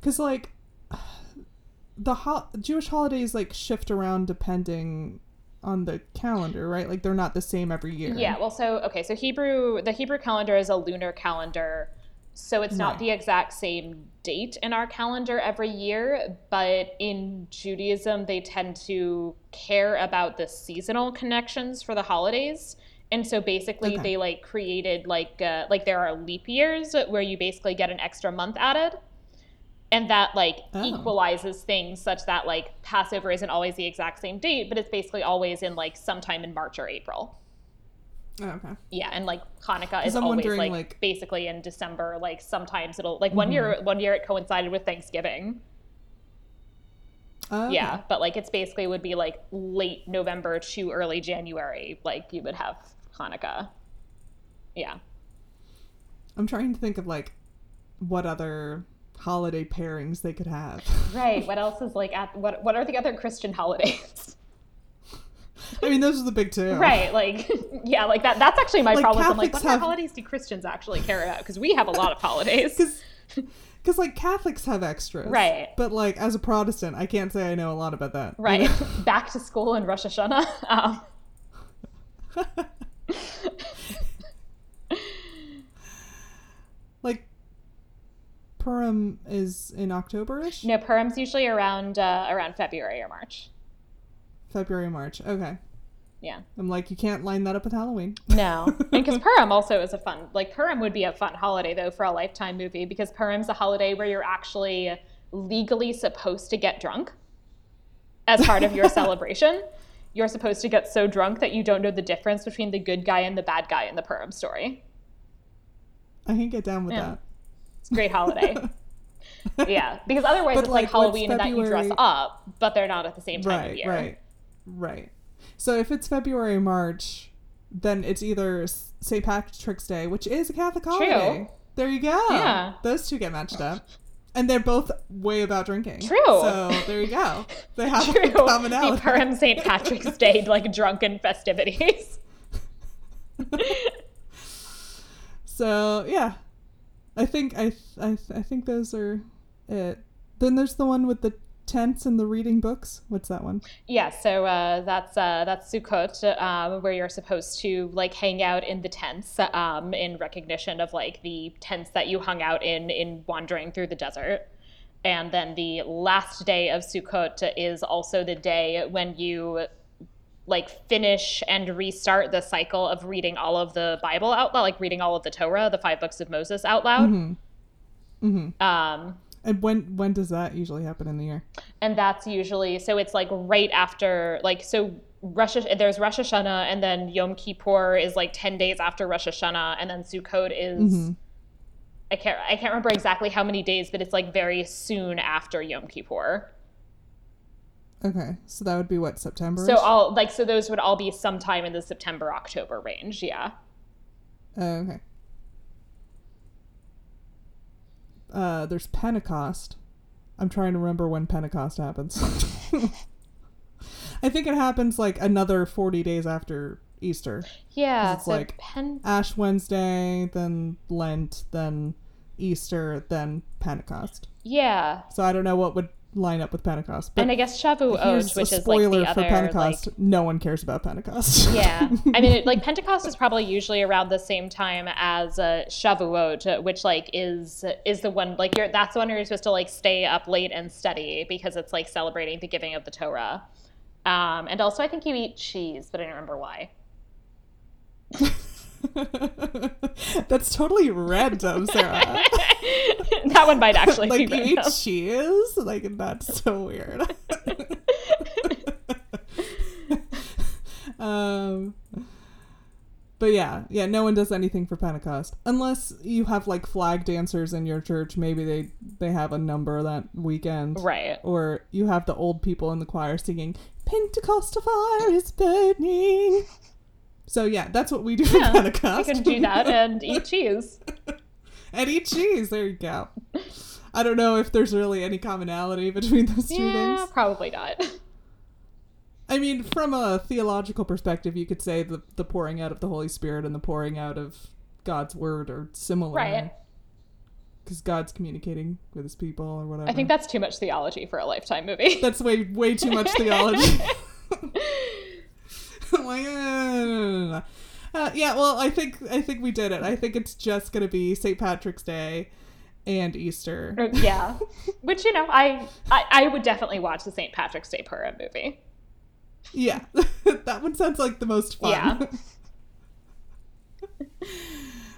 because like the ho- Jewish holidays like shift around depending on the calendar, right? Like they're not the same every year. Yeah, well, so okay, so Hebrew, the Hebrew calendar is a lunar calendar, so it's not the exact same date in our calendar every year. But in Judaism, they tend to care about the seasonal connections for the holidays, And so basically Okay. they like created like uh, like there are leap years where you basically get an extra month added. And that like Oh. equalizes things such that like Passover isn't always the exact same date, but it's basically always in like sometime in March or April. Oh, okay. Yeah, and like Hanukkah is I'm always like, like- basically in December. Like sometimes it'll like one mm-hmm. year one year it coincided with Thanksgiving. Oh, okay. Yeah, but like it's basically would be like late November to early January. Like you would have Hanukkah. Yeah. I'm trying to think of like what other holiday pairings they could have. Right. What else is like at what what are the other Christian holidays? I mean, those are the big two. right. Like yeah, like that that's actually my Like, problem. I'm like, Catholics what have- holidays do Christians actually care about? Because we have a lot of holidays. Because because like Catholics have extras, Right. But like as a Protestant, I can't say I know a lot about that. you Right. know? Back to school and Rosh Hashanah. Um, Purim is in October-ish, no, Purim's usually around uh, around February or March. February, March. Okay, Yeah. I'm like you can't line that up with Halloween. No, and because Purim also is a fun, like Purim would be a fun holiday though for a lifetime movie because Purim's a holiday where you're actually legally supposed to get drunk as part of your celebration. You're supposed to get so drunk that you don't know the difference between the good guy and the bad guy in the Purim story. I can get down with Yeah. that. It's a great holiday. yeah, because otherwise But, it's like, like, Halloween and that you dress up, but they're not at the same time of Right, year. right, right. So if it's February, March, then it's either St. Patrick's Day, which is a Catholic holiday. There you go. Yeah. Those two get matched up. And they're both way about drinking. True. So there you go. They have True. a commonality. The Purim St. Patrick's Day like drunken festivities. So yeah, I think I I I think those are it. Then there's the one with the tents and the reading books. What's that one? Yeah, so uh, that's uh, that's Sukkot, um, where you're supposed to like hang out in the tents um, in recognition of like the tents that you hung out in in wandering through the desert. And then the last day of Sukkot is also the day when you like finish and restart the cycle of reading all of the Bible out loud, like reading all of the Torah, the five books of Moses out loud. Mm-hmm. Um, And when when does that usually happen in the year? and that's usually so it's like right after like so Rosh there's Rosh Hashanah and then Yom Kippur is like 10 days after Rosh Hashanah and then Sukkot is I can't I can't remember exactly how many days but it's like very soon after Yom Kippur. Okay, so that would be what September. So all like so those would all be sometime in the September October range, yeah. Oh, okay. Uh, there's Pentecost. I'm trying to remember when Pentecost happens. I think it happens like another 40 days after Easter. Yeah, it's so like- Pen- Ash Wednesday, then Lent, then Easter, then Pentecost. yeah. So I don't know what would line up with Pentecost. But And I guess Shavuot, which a is like spoiler the for other Pentecost. like no one cares about Pentecost. yeah i mean it, like pentecost is probably usually around the same time as uh, shavuot which like is is the one like you're that's the one where you're supposed to like stay up late and study because it's like celebrating the giving of the torah um, and also i think you eat cheese but i don't remember why That's totally random, Sarah. that one might actually like you eat cheese? Like that's so weird. um but yeah, yeah, no one does anything for Pentecost unless you have like flag dancers in your church. Maybe they they have a number that weekend, right or you have the old people in the choir singing "Pentecostal fire is burning." So yeah, that's what we do for Yeah, Pentecost. you can do that and eat cheese and eat cheese. There you go. I don't know if there's really any commonality between those two yeah things. probably not I mean, from a theological perspective, you could say the the pouring out of the Holy Spirit and the pouring out of God's word are similar. Right. Because God's communicating with his people or whatever. i think that's too much theology for a lifetime movie that's way way too much theology. I'm like, no. Uh, yeah, well, I think I think we did it. I think it's just gonna be St. Patrick's Day and Easter. yeah which you know I, I i would definitely watch the st patrick's day purim movie Yeah, that one sounds like the most fun. Yeah.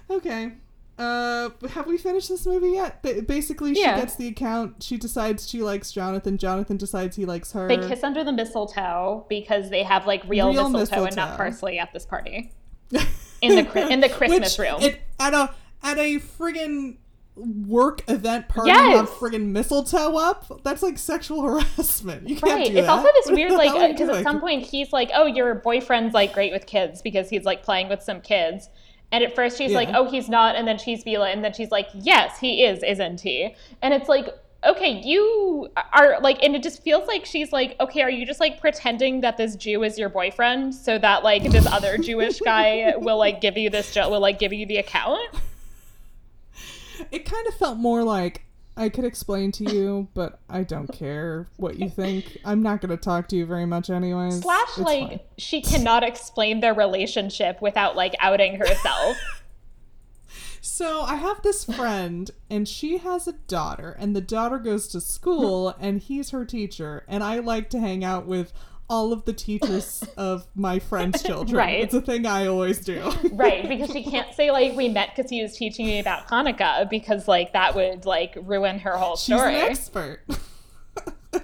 okay. Uh, have we finished this movie yet? Ba- basically, she Yeah. gets the account. She decides she likes Jonathan. Jonathan decides he likes her. They kiss under the mistletoe because they have like real, Real mistletoe, and not parsley at this party. In the in the Christmas Which, room. it- at a at a friggin' work event party Yes. have friggin' mistletoe up. That's like sexual harassment. You can't Right. do It's that. also this What weird, like, hell are you because at some point he's like, "Oh, your boyfriend's like great with kids because he's like playing with some kids." And at first she's like, "Oh, he's not," and then she's like, and then she's like, "Yes, he is, isn't he?" And it's like, okay, you are like, and it just feels like she's like, okay, are you just like pretending that this Jew is your boyfriend so that like this other Jewish guy will like give you this will like give you the account? It kind of felt more like I could explain to you, but I don't care what you think. I'm not going to talk to you very much, anyways. Slash, It's like, fine. she cannot explain their relationship without like outing herself. So I have this friend, and she has a daughter, and the daughter goes to school, and he's her teacher, and I like to hang out with all of the teachers of my friend's children. Right. It's a thing I always do. right, because she can't say like we met because he was teaching me about Hanukkah because like that would like ruin her whole She's story. an expert.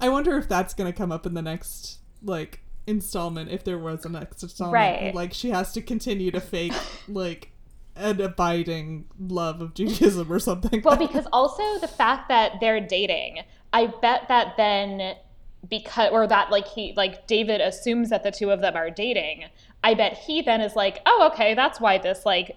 I wonder if that's going to come up in the next like installment if there was a next installment. Right. Like she has to continue to fake like an abiding love of Judaism or something. Well, because also the fact that they're dating, I bet that then because or that like he like David assumes that the two of them are dating. I bet he then is like, oh, okay, that's why this like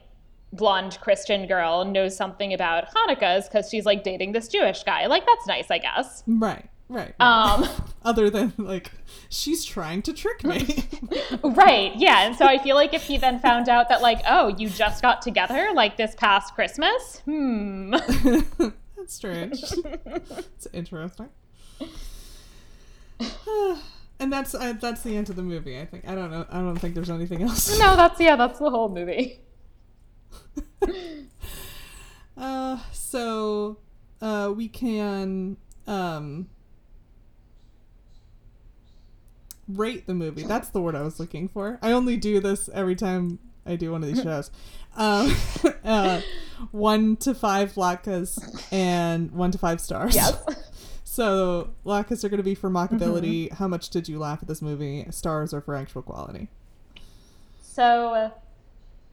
blonde Christian girl knows something about Hanukkah is because she's like dating this Jewish guy. Like that's nice, I guess. right. Right. right. Um, Other than like she's trying to trick me. right, yeah. And so I feel like if he then found out that like, oh, you just got together like this past Christmas, hmm. That's strange. it's interesting. and that's uh, that's the end of the movie. I think. I don't know. I don't think there's anything else. No, that's yeah, that's the whole movie. Uh, so uh, we can um rate the movie. That's the word I was looking for. I only do this every time I do one of these shows. Um, uh, one to five latkes and one to five stars. Yes. So latkes are going to be for mockability. How much did you laugh at this movie? Stars are for actual quality. So uh,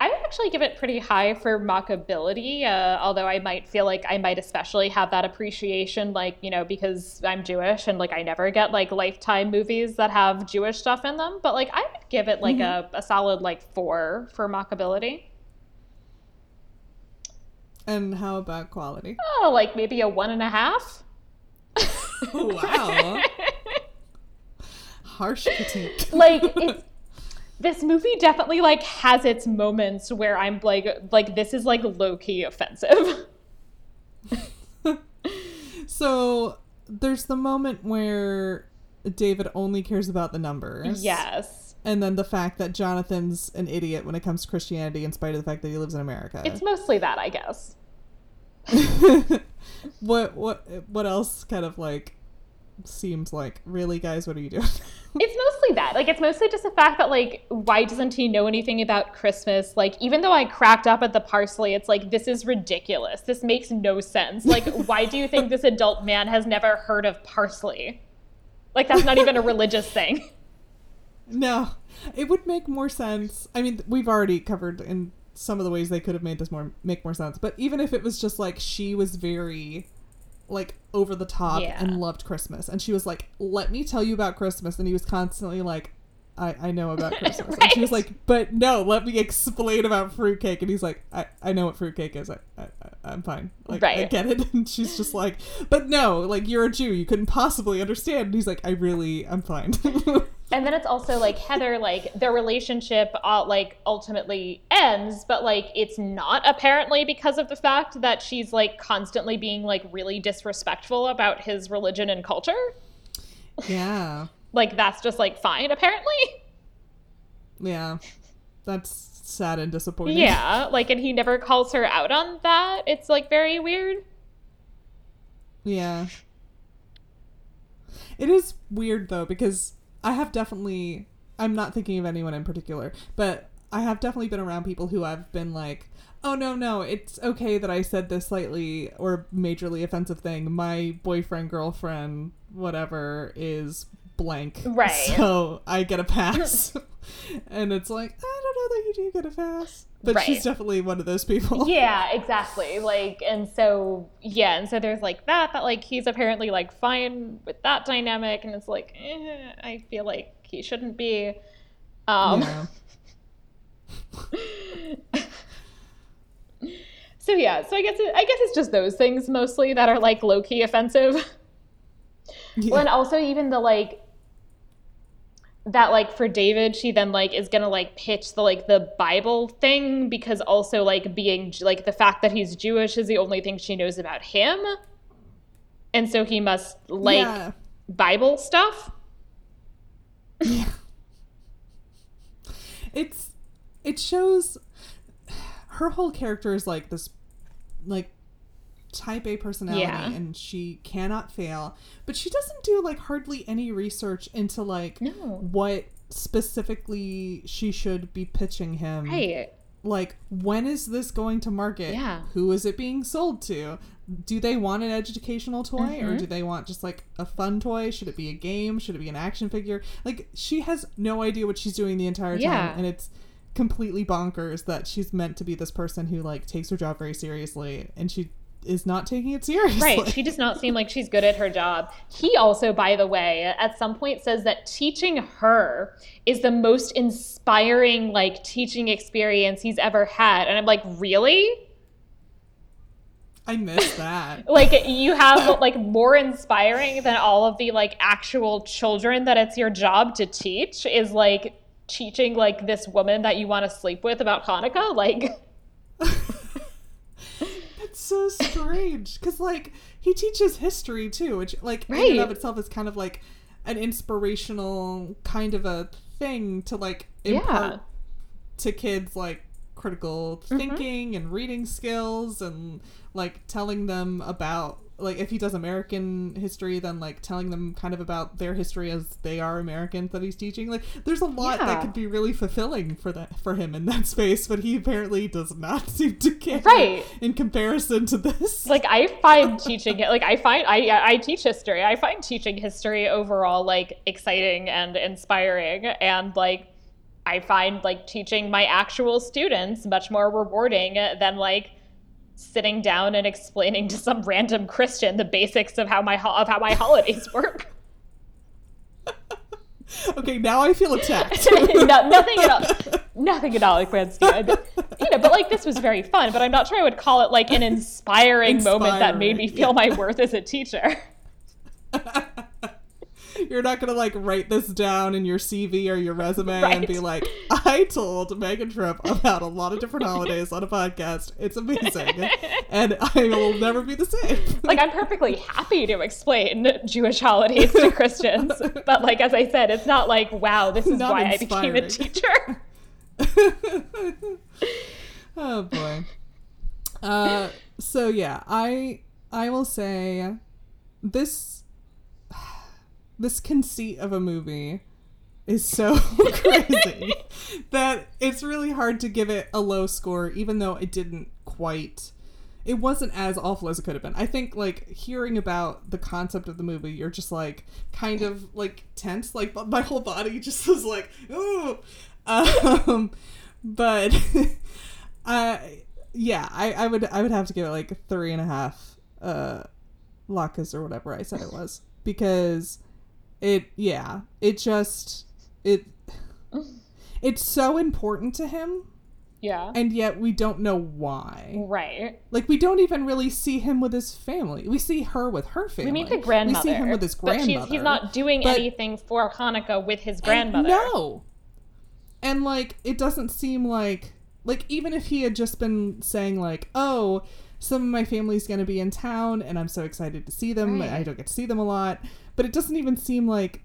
I would actually give it pretty high for mockability, uh, although I might feel like I might especially have that appreciation, like, you know, because I'm Jewish and like I never get like lifetime movies that have Jewish stuff in them. But like I would give it like a, a solid like four for mockability. And how about quality? Oh, like maybe a one and a half. wow. Harsh critique. like it's this movie definitely like has its moments where I'm like like this is like low key offensive. So there's the moment where David only cares about the numbers. yes. And then the fact that Jonathan's an idiot when it comes to Christianity in spite of the fact that he lives in America. It's mostly that, I guess. What what what else kind of like seems like really guys what are you doing? It's mostly that. Like, it's mostly just the fact that, like, why doesn't he know anything about Christmas? Like, even though I cracked up at the parsley, it's like, this is ridiculous. This makes no sense. Like, why do you think this adult man has never heard of parsley? Like, that's not even a religious thing. no. It would make more sense. I mean, we've already covered in some of the ways they could have made this more make more sense. But even if it was just like she was very like over the top Yeah. and loved Christmas and she was like, "Let me tell you about Christmas." And he was constantly like, I, I know about Christmas. And she was like, but no, let me explain about fruitcake. And he's like, I, I know what fruitcake is. I, I, I'm fine. Like, I get it. And she's just like, but no, like, you're a Jew. You couldn't possibly understand. And he's like, I really, I'm fine. And then it's also like Heather, like their relationship, uh, like ultimately ends, but like it's not apparently because of the fact that she's like constantly being like really disrespectful about his religion and culture. yeah. Like that's just like fine, apparently. Yeah. That's sad and disappointing. Yeah, like, and he never calls her out on that. It's like very weird. Yeah. It is weird though because I have definitely I'm not thinking of anyone in particular, but I have definitely been around people who have been like, "Oh no, no, it's okay that I said this slightly or majorly offensive thing. My boyfriend, girlfriend, whatever is blank, Right. So I get a pass." and it's like, I don't know that you do get a pass, but Right. she's definitely one of those people. yeah exactly like and so yeah and so there's like that that like he's apparently like fine with that dynamic and it's like eh, i feel like he shouldn't be um Yeah. so yeah so i guess it, i guess it's just those things mostly that are like low-key offensive Yeah. well and also even the like that like for david she then like is gonna like pitch the like the bible thing because also like being like the fact that he's jewish is the only thing she knows about him and so he must like Yeah. bible stuff Yeah. It's it shows her whole character is like this like type A personality Yeah. and she cannot fail. But she doesn't do like hardly any research into like no what specifically she should be pitching him. right Like when is this going to market? Yeah. Who is it being sold to? Do they want an educational toy or Mhm. do they want just like a fun toy? Should it be a game? Should it be an action figure? Like she has no idea what she's doing the entire time Yeah. and it's completely bonkers that she's meant to be this person who like takes her job very seriously and she is not taking it seriously. Right. She does not seem like she's good at her job. He also, by the way, at some point says that teaching her is the most inspiring like teaching experience he's ever had. And I'm like, really? I miss that. Like you have like more inspiring than all of the like actual children that it's your job to teach is like teaching like this woman that you want to sleep with about Hanukkah. Like so strange because like he teaches history too, which like in and of itself is kind of like an inspirational kind of a thing to like impart Yeah. to kids like critical Mm-hmm. thinking and reading skills and like telling them about like if he does American history then like telling them kind of about their history as they are Americans that he's teaching like there's a lot Yeah. that could be really fulfilling for that for him in that space but he apparently does not seem to care Right. in comparison to this like I find teaching it like I find I I teach history. I find teaching history overall like exciting and inspiring and like I find like teaching my actual students much more rewarding than like sitting down and explaining to some random Christian the basics of how my ho- of how my holidays work. okay now I feel attacked no, nothing at all. Nothing at all, like. You know, but like this was very fun. But I'm not sure I would call it like an inspiring, moment that made me Inspiring, feel my worth as a teacher. You're not gonna like write this down in your CV or your resume and be like, I told Megan Tripp about a lot of different holidays on a podcast. It's amazing, and I will never be the same. like I'm perfectly happy to explain Jewish holidays to Christians, but like as I said, it's not like wow, this is Not why I became a teacher. oh boy. Uh, so yeah, I I will say this this conceit of a movie is so crazy that it's really hard to give it a low score, even though it didn't quite. It wasn't as awful as it could have been. I think like hearing about the concept of the movie, you're just like kind of like tense. Like my whole body just was like, ooh. Um, but I yeah, I, I would I would have to give it like three and a half uh latkes or whatever I said it was because it yeah it just it it's so important to him Yeah. and yet we don't know why Right. like we don't even really see him with his family we see her with her family We meet the grandmother. we see him with his grandmother he's not doing but- anything for Hanukkah with his And grandmother. no. And like it doesn't seem like like even if he had just been saying like, "Oh, some of my family's going to be in town and I'm so excited to see them. Right. I don't get to see them a lot." But it doesn't even seem like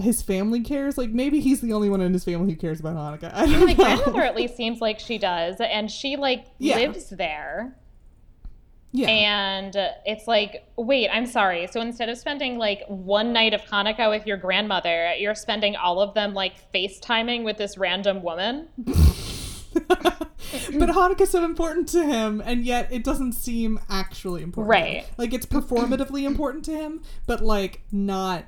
his family cares. Like maybe he's the only one in his family who cares about Hanukkah. I don't My know. grandmother at least seems like she does, and she like Yeah. lives there. yeah. And it's like, wait, I'm sorry. So instead of spending like one night of Hanukkah with your grandmother, you're spending all of them like FaceTiming with this random woman. but Hanukkah's so important to him, and yet it doesn't seem actually important. Right. Like it's performatively important to him, but like not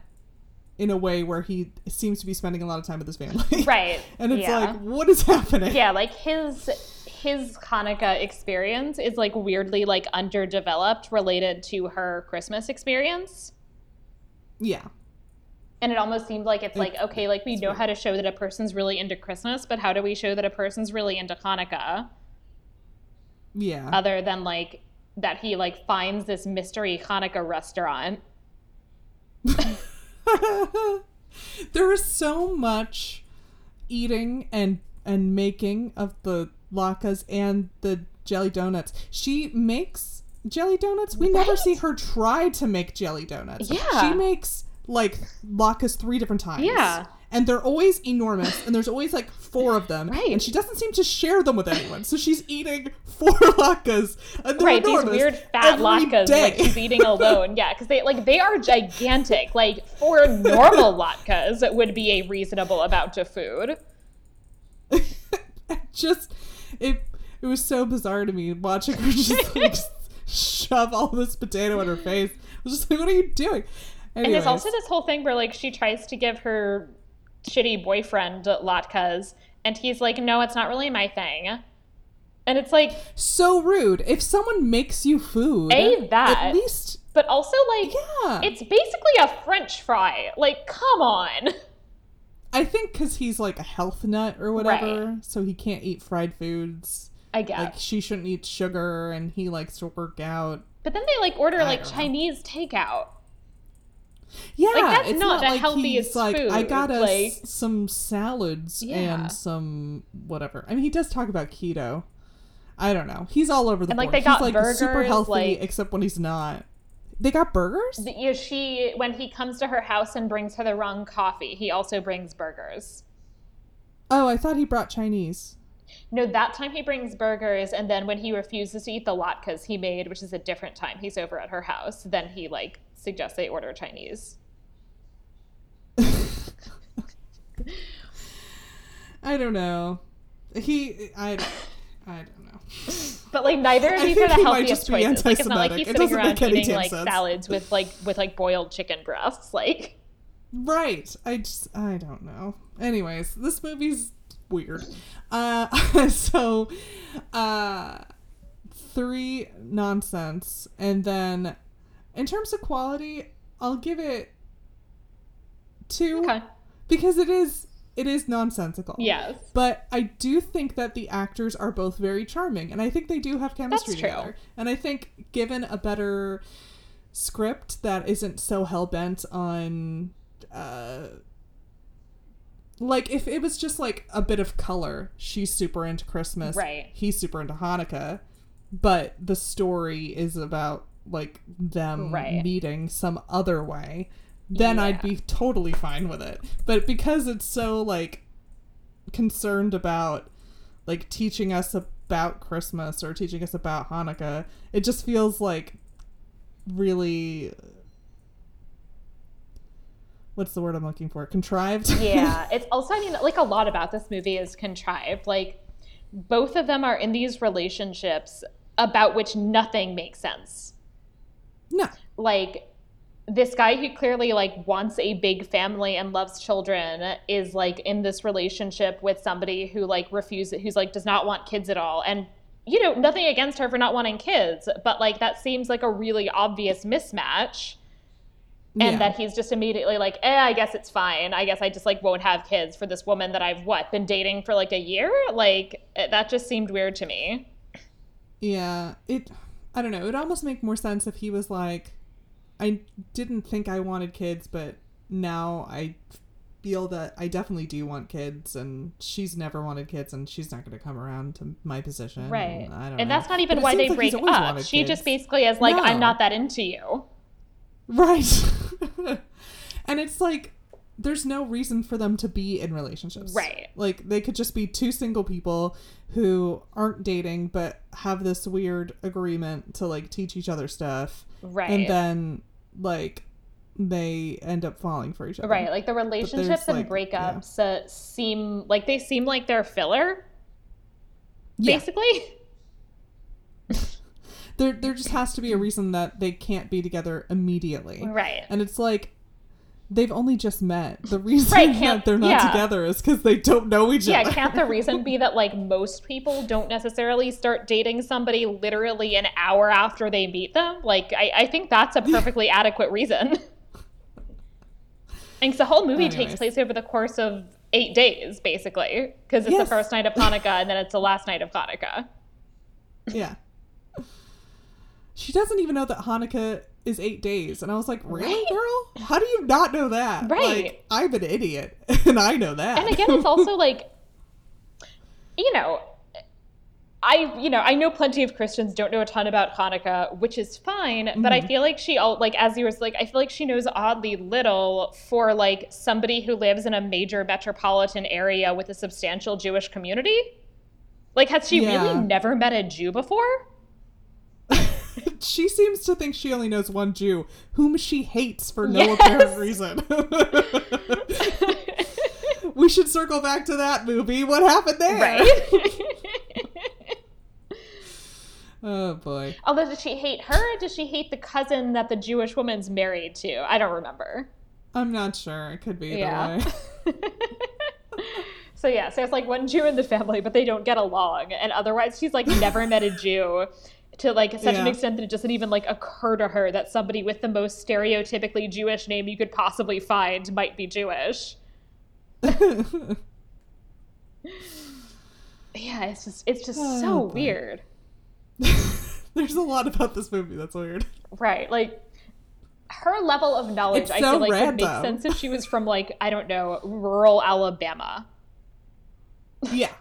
in a way where he seems to be spending a lot of time with his family. Right. and it's yeah. like, what is happening? yeah, like his his Hanukkah experience is like weirdly like underdeveloped related to her Christmas experience. Yeah. And it almost seemed like it's like, okay, like we know how to show that a person's really into Christmas, but how do we show that a person's really into Hanukkah Yeah. other than like that he like finds this mystery Hanukkah restaurant? there is so much eating and and making of the latkes and the jelly donuts. She makes jelly donuts. We never see her try to make jelly donuts. Yeah. She makes like latkes three different times. Yeah. And they're always enormous, and there's always like four of them. Right. And she doesn't seem to share them with anyone. So she's eating four latkes. And they're right, these weird fat latkes day. like she's eating alone. Yeah, because they like they are gigantic. Like for normal latkes, would be a reasonable amount of food. just it it was so bizarre to me watching her just like shove all this potato in her face. I was just like, what are you doing? And there's also this whole thing where like she tries to give her shitty boyfriend latkes, and he's like, "No, it's not really my thing." And it's like, so rude. If someone makes you food, A, that. at least but also like, yeah. it's basically a French fry. Like, come on. I think because he's like a health nut or whatever, Right. so he can't eat fried foods. I guess. Like she shouldn't eat sugar, and he likes to work out. but then they like order I like don't know. Chinese takeout. Yeah, that's it's not not, the like healthiest he's like I got us like- some salads Yeah. and some whatever. I mean, he does talk about keto. I don't know. He's all over the And, like, they he's got like super healthy, like- except when he's not. They got burgers. The- you know, she when he comes to her house and brings her the wrong coffee, he also brings burgers. oh, I thought he brought Chinese. No, that time he brings burgers, and then when he refuses to eat the latkes he made, which is a different time, he's over at her house. Then he like suggests they order Chinese. I don't know. He, I, I don't know. But like neither of these are the he healthiest choices. Like it's not like he's It sitting around eating like sense. salads with like with like boiled chicken breasts. Like Right. I just I don't know. Anyways, this movie's weird. Uh so uh three nonsense and then in terms of quality, I'll give it two okay, because it is it is nonsensical. yes, But I do think that the actors are both very charming, and I think they do have chemistry That's true. together. And I think, given a better script that isn't so hell bent on, uh, like if it was just like a bit of color, she's super into Christmas, Right. He's super into Hanukkah, but the story is about like them Right. meeting some other way. Then I'd be totally fine with it. But because it's so like concerned about like teaching us about Christmas or teaching us about Hanukkah, it just feels like really what's the word I'm looking for? Contrived. yeah. It's also I mean like a lot about this movie is contrived. Like both of them are in these relationships about which nothing makes sense. No. like this guy who clearly like wants a big family and loves children is like in this relationship with somebody who like refuses who's like does not want kids at all and you know nothing against her for not wanting kids but like that seems like a really obvious mismatch and Yeah. that he's just immediately like eh i guess it's fine i guess i just like won't have kids for this woman that i've what been dating for like a year like eh, that just seemed weird to me Yeah, it. I don't know. It would almost make more sense if he was like, I didn't think I wanted kids, but now I feel that I definitely do want kids, and she's never wanted kids, and she's not going to come around to my position. right and I don't and know. that's not even But why they like break up she just basically is like i'm not that into you right. and it's like there's no reason for them to be in relationships. Right. Like they could just be two single people who aren't dating but have this weird agreement to like teach each other stuff. Right. And then like they end up falling for each other. right. Like the relationships and like, breakups uh, seem like they seem like they're filler. Yeah. basically. There there just has to be a reason that they can't be together immediately. Right. And it's like they've only just met. The reason Right, that they're not yeah. together is because they don't know each Yeah, other. Yeah, can't the reason be that like most people don't necessarily start dating somebody literally an hour after they meet them? Like I, I think that's a perfectly adequate reason. And the whole movie takes place over the course of eight days, basically, because it's Yes. the first night of Hanukkah and then it's the last night of Hanukkah. Yeah. She doesn't even know that Hanukkah is eight days. And I was like, Really, Right. girl? How do you not know that? Right. Like, I'm an idiot. And I know that. And again, it's also like, you know, I you know I know plenty of Christians don't know a ton about Hanukkah, which is fine. But I Mhm. feel like she all like as you was like I feel like she knows oddly little for like somebody who lives in a major metropolitan area with a substantial Jewish community. Like, has she Yeah. really never met a Jew before? she seems to think she only knows one Jew, whom she hates for no Yes. apparent reason. we should circle back to that movie. What happened there? right. Oh boy. Although, does she hate her? Or does she hate the cousin that the Jewish woman's married to? I don't remember. I'm not sure. It could be either Yeah. way. so yeah, so it's like one Jew in the family, but they don't get along, and otherwise she's like never met a Jew to like such an extent that it doesn't even like occur to her that somebody with the most stereotypically Jewish name you could possibly find might be Jewish. Yeah, it's just it's just Oh, so boy. weird. There's a lot about this movie that's weird. Right. Like her level of knowledge, It's I so feel like would make sense if she was from like, I don't know, rural Alabama. Yeah.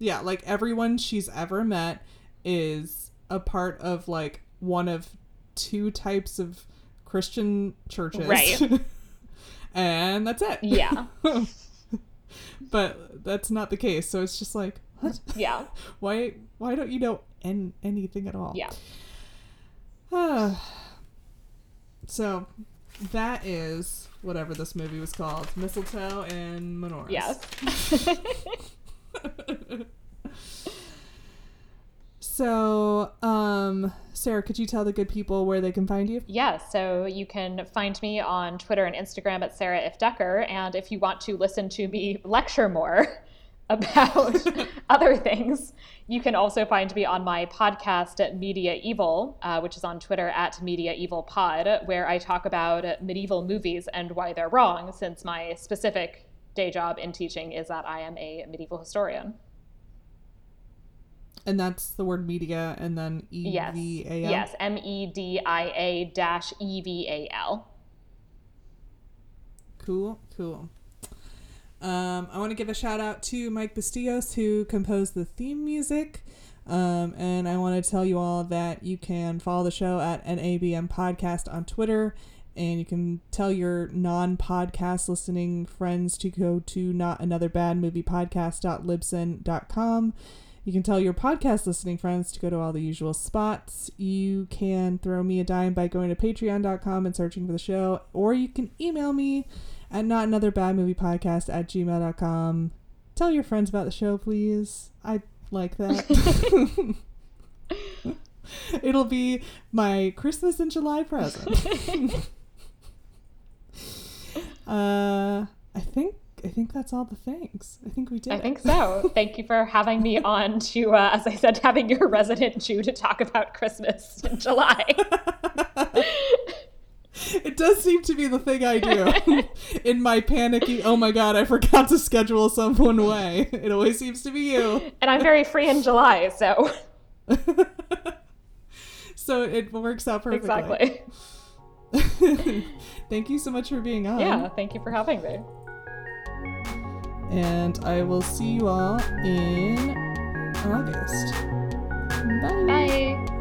Yeah, like everyone she's ever met is a part of like one of two types of Christian churches. Right. and that's it. Yeah. but that's not the case. So it's just like, what? Yeah. Why why don't you know an- anything at all? Yeah. so that is whatever this movie was called. Mistletoe and menorahs. Yes. So, um, Sarah, could you tell the good people where they can find you? Yeah, so you can find me on Twitter and Instagram at Sarah Ifft Decker. And if you want to listen to me lecture more about other things, you can also find me on my podcast at Media-Eval, uh, which is on Twitter at Media-Eval Pod, where I talk about medieval movies and why they're wrong, since my specific day job in teaching is that I am a medieval historian. And that's the word media and then E Yes. V A L. Yes, M E D I A dash E V A L. Cool, cool. Um, I want to give a shout out to Mike Bastillos who composed the theme music. Um, and I want to tell you all that you can follow the show at NABM Podcast on Twitter. And you can tell your non podcast listening friends to go to not another bad movie podcast.libsyn.com. You can tell your podcast listening friends to go to all the usual spots. You can throw me a dime by going to patreon.com and searching for the show, or you can email me at not another bad movie podcast at gmail.com. Tell your friends about the show, please. I like that. It'll be my Christmas in July present. uh, I think I think that's all the things. I think we did. I it. think so. Thank you for having me on to, uh, as I said, having your resident Jew to talk about Christmas in July. It does seem to be the thing I do. In my panicky, oh my god, I forgot to schedule someone way. It always seems to be you. and I'm very free in July, so so it works out perfectly. exactly. Thank you so much for being on. Yeah, thank you for having me. And I will see you all in August. Bye. Bye.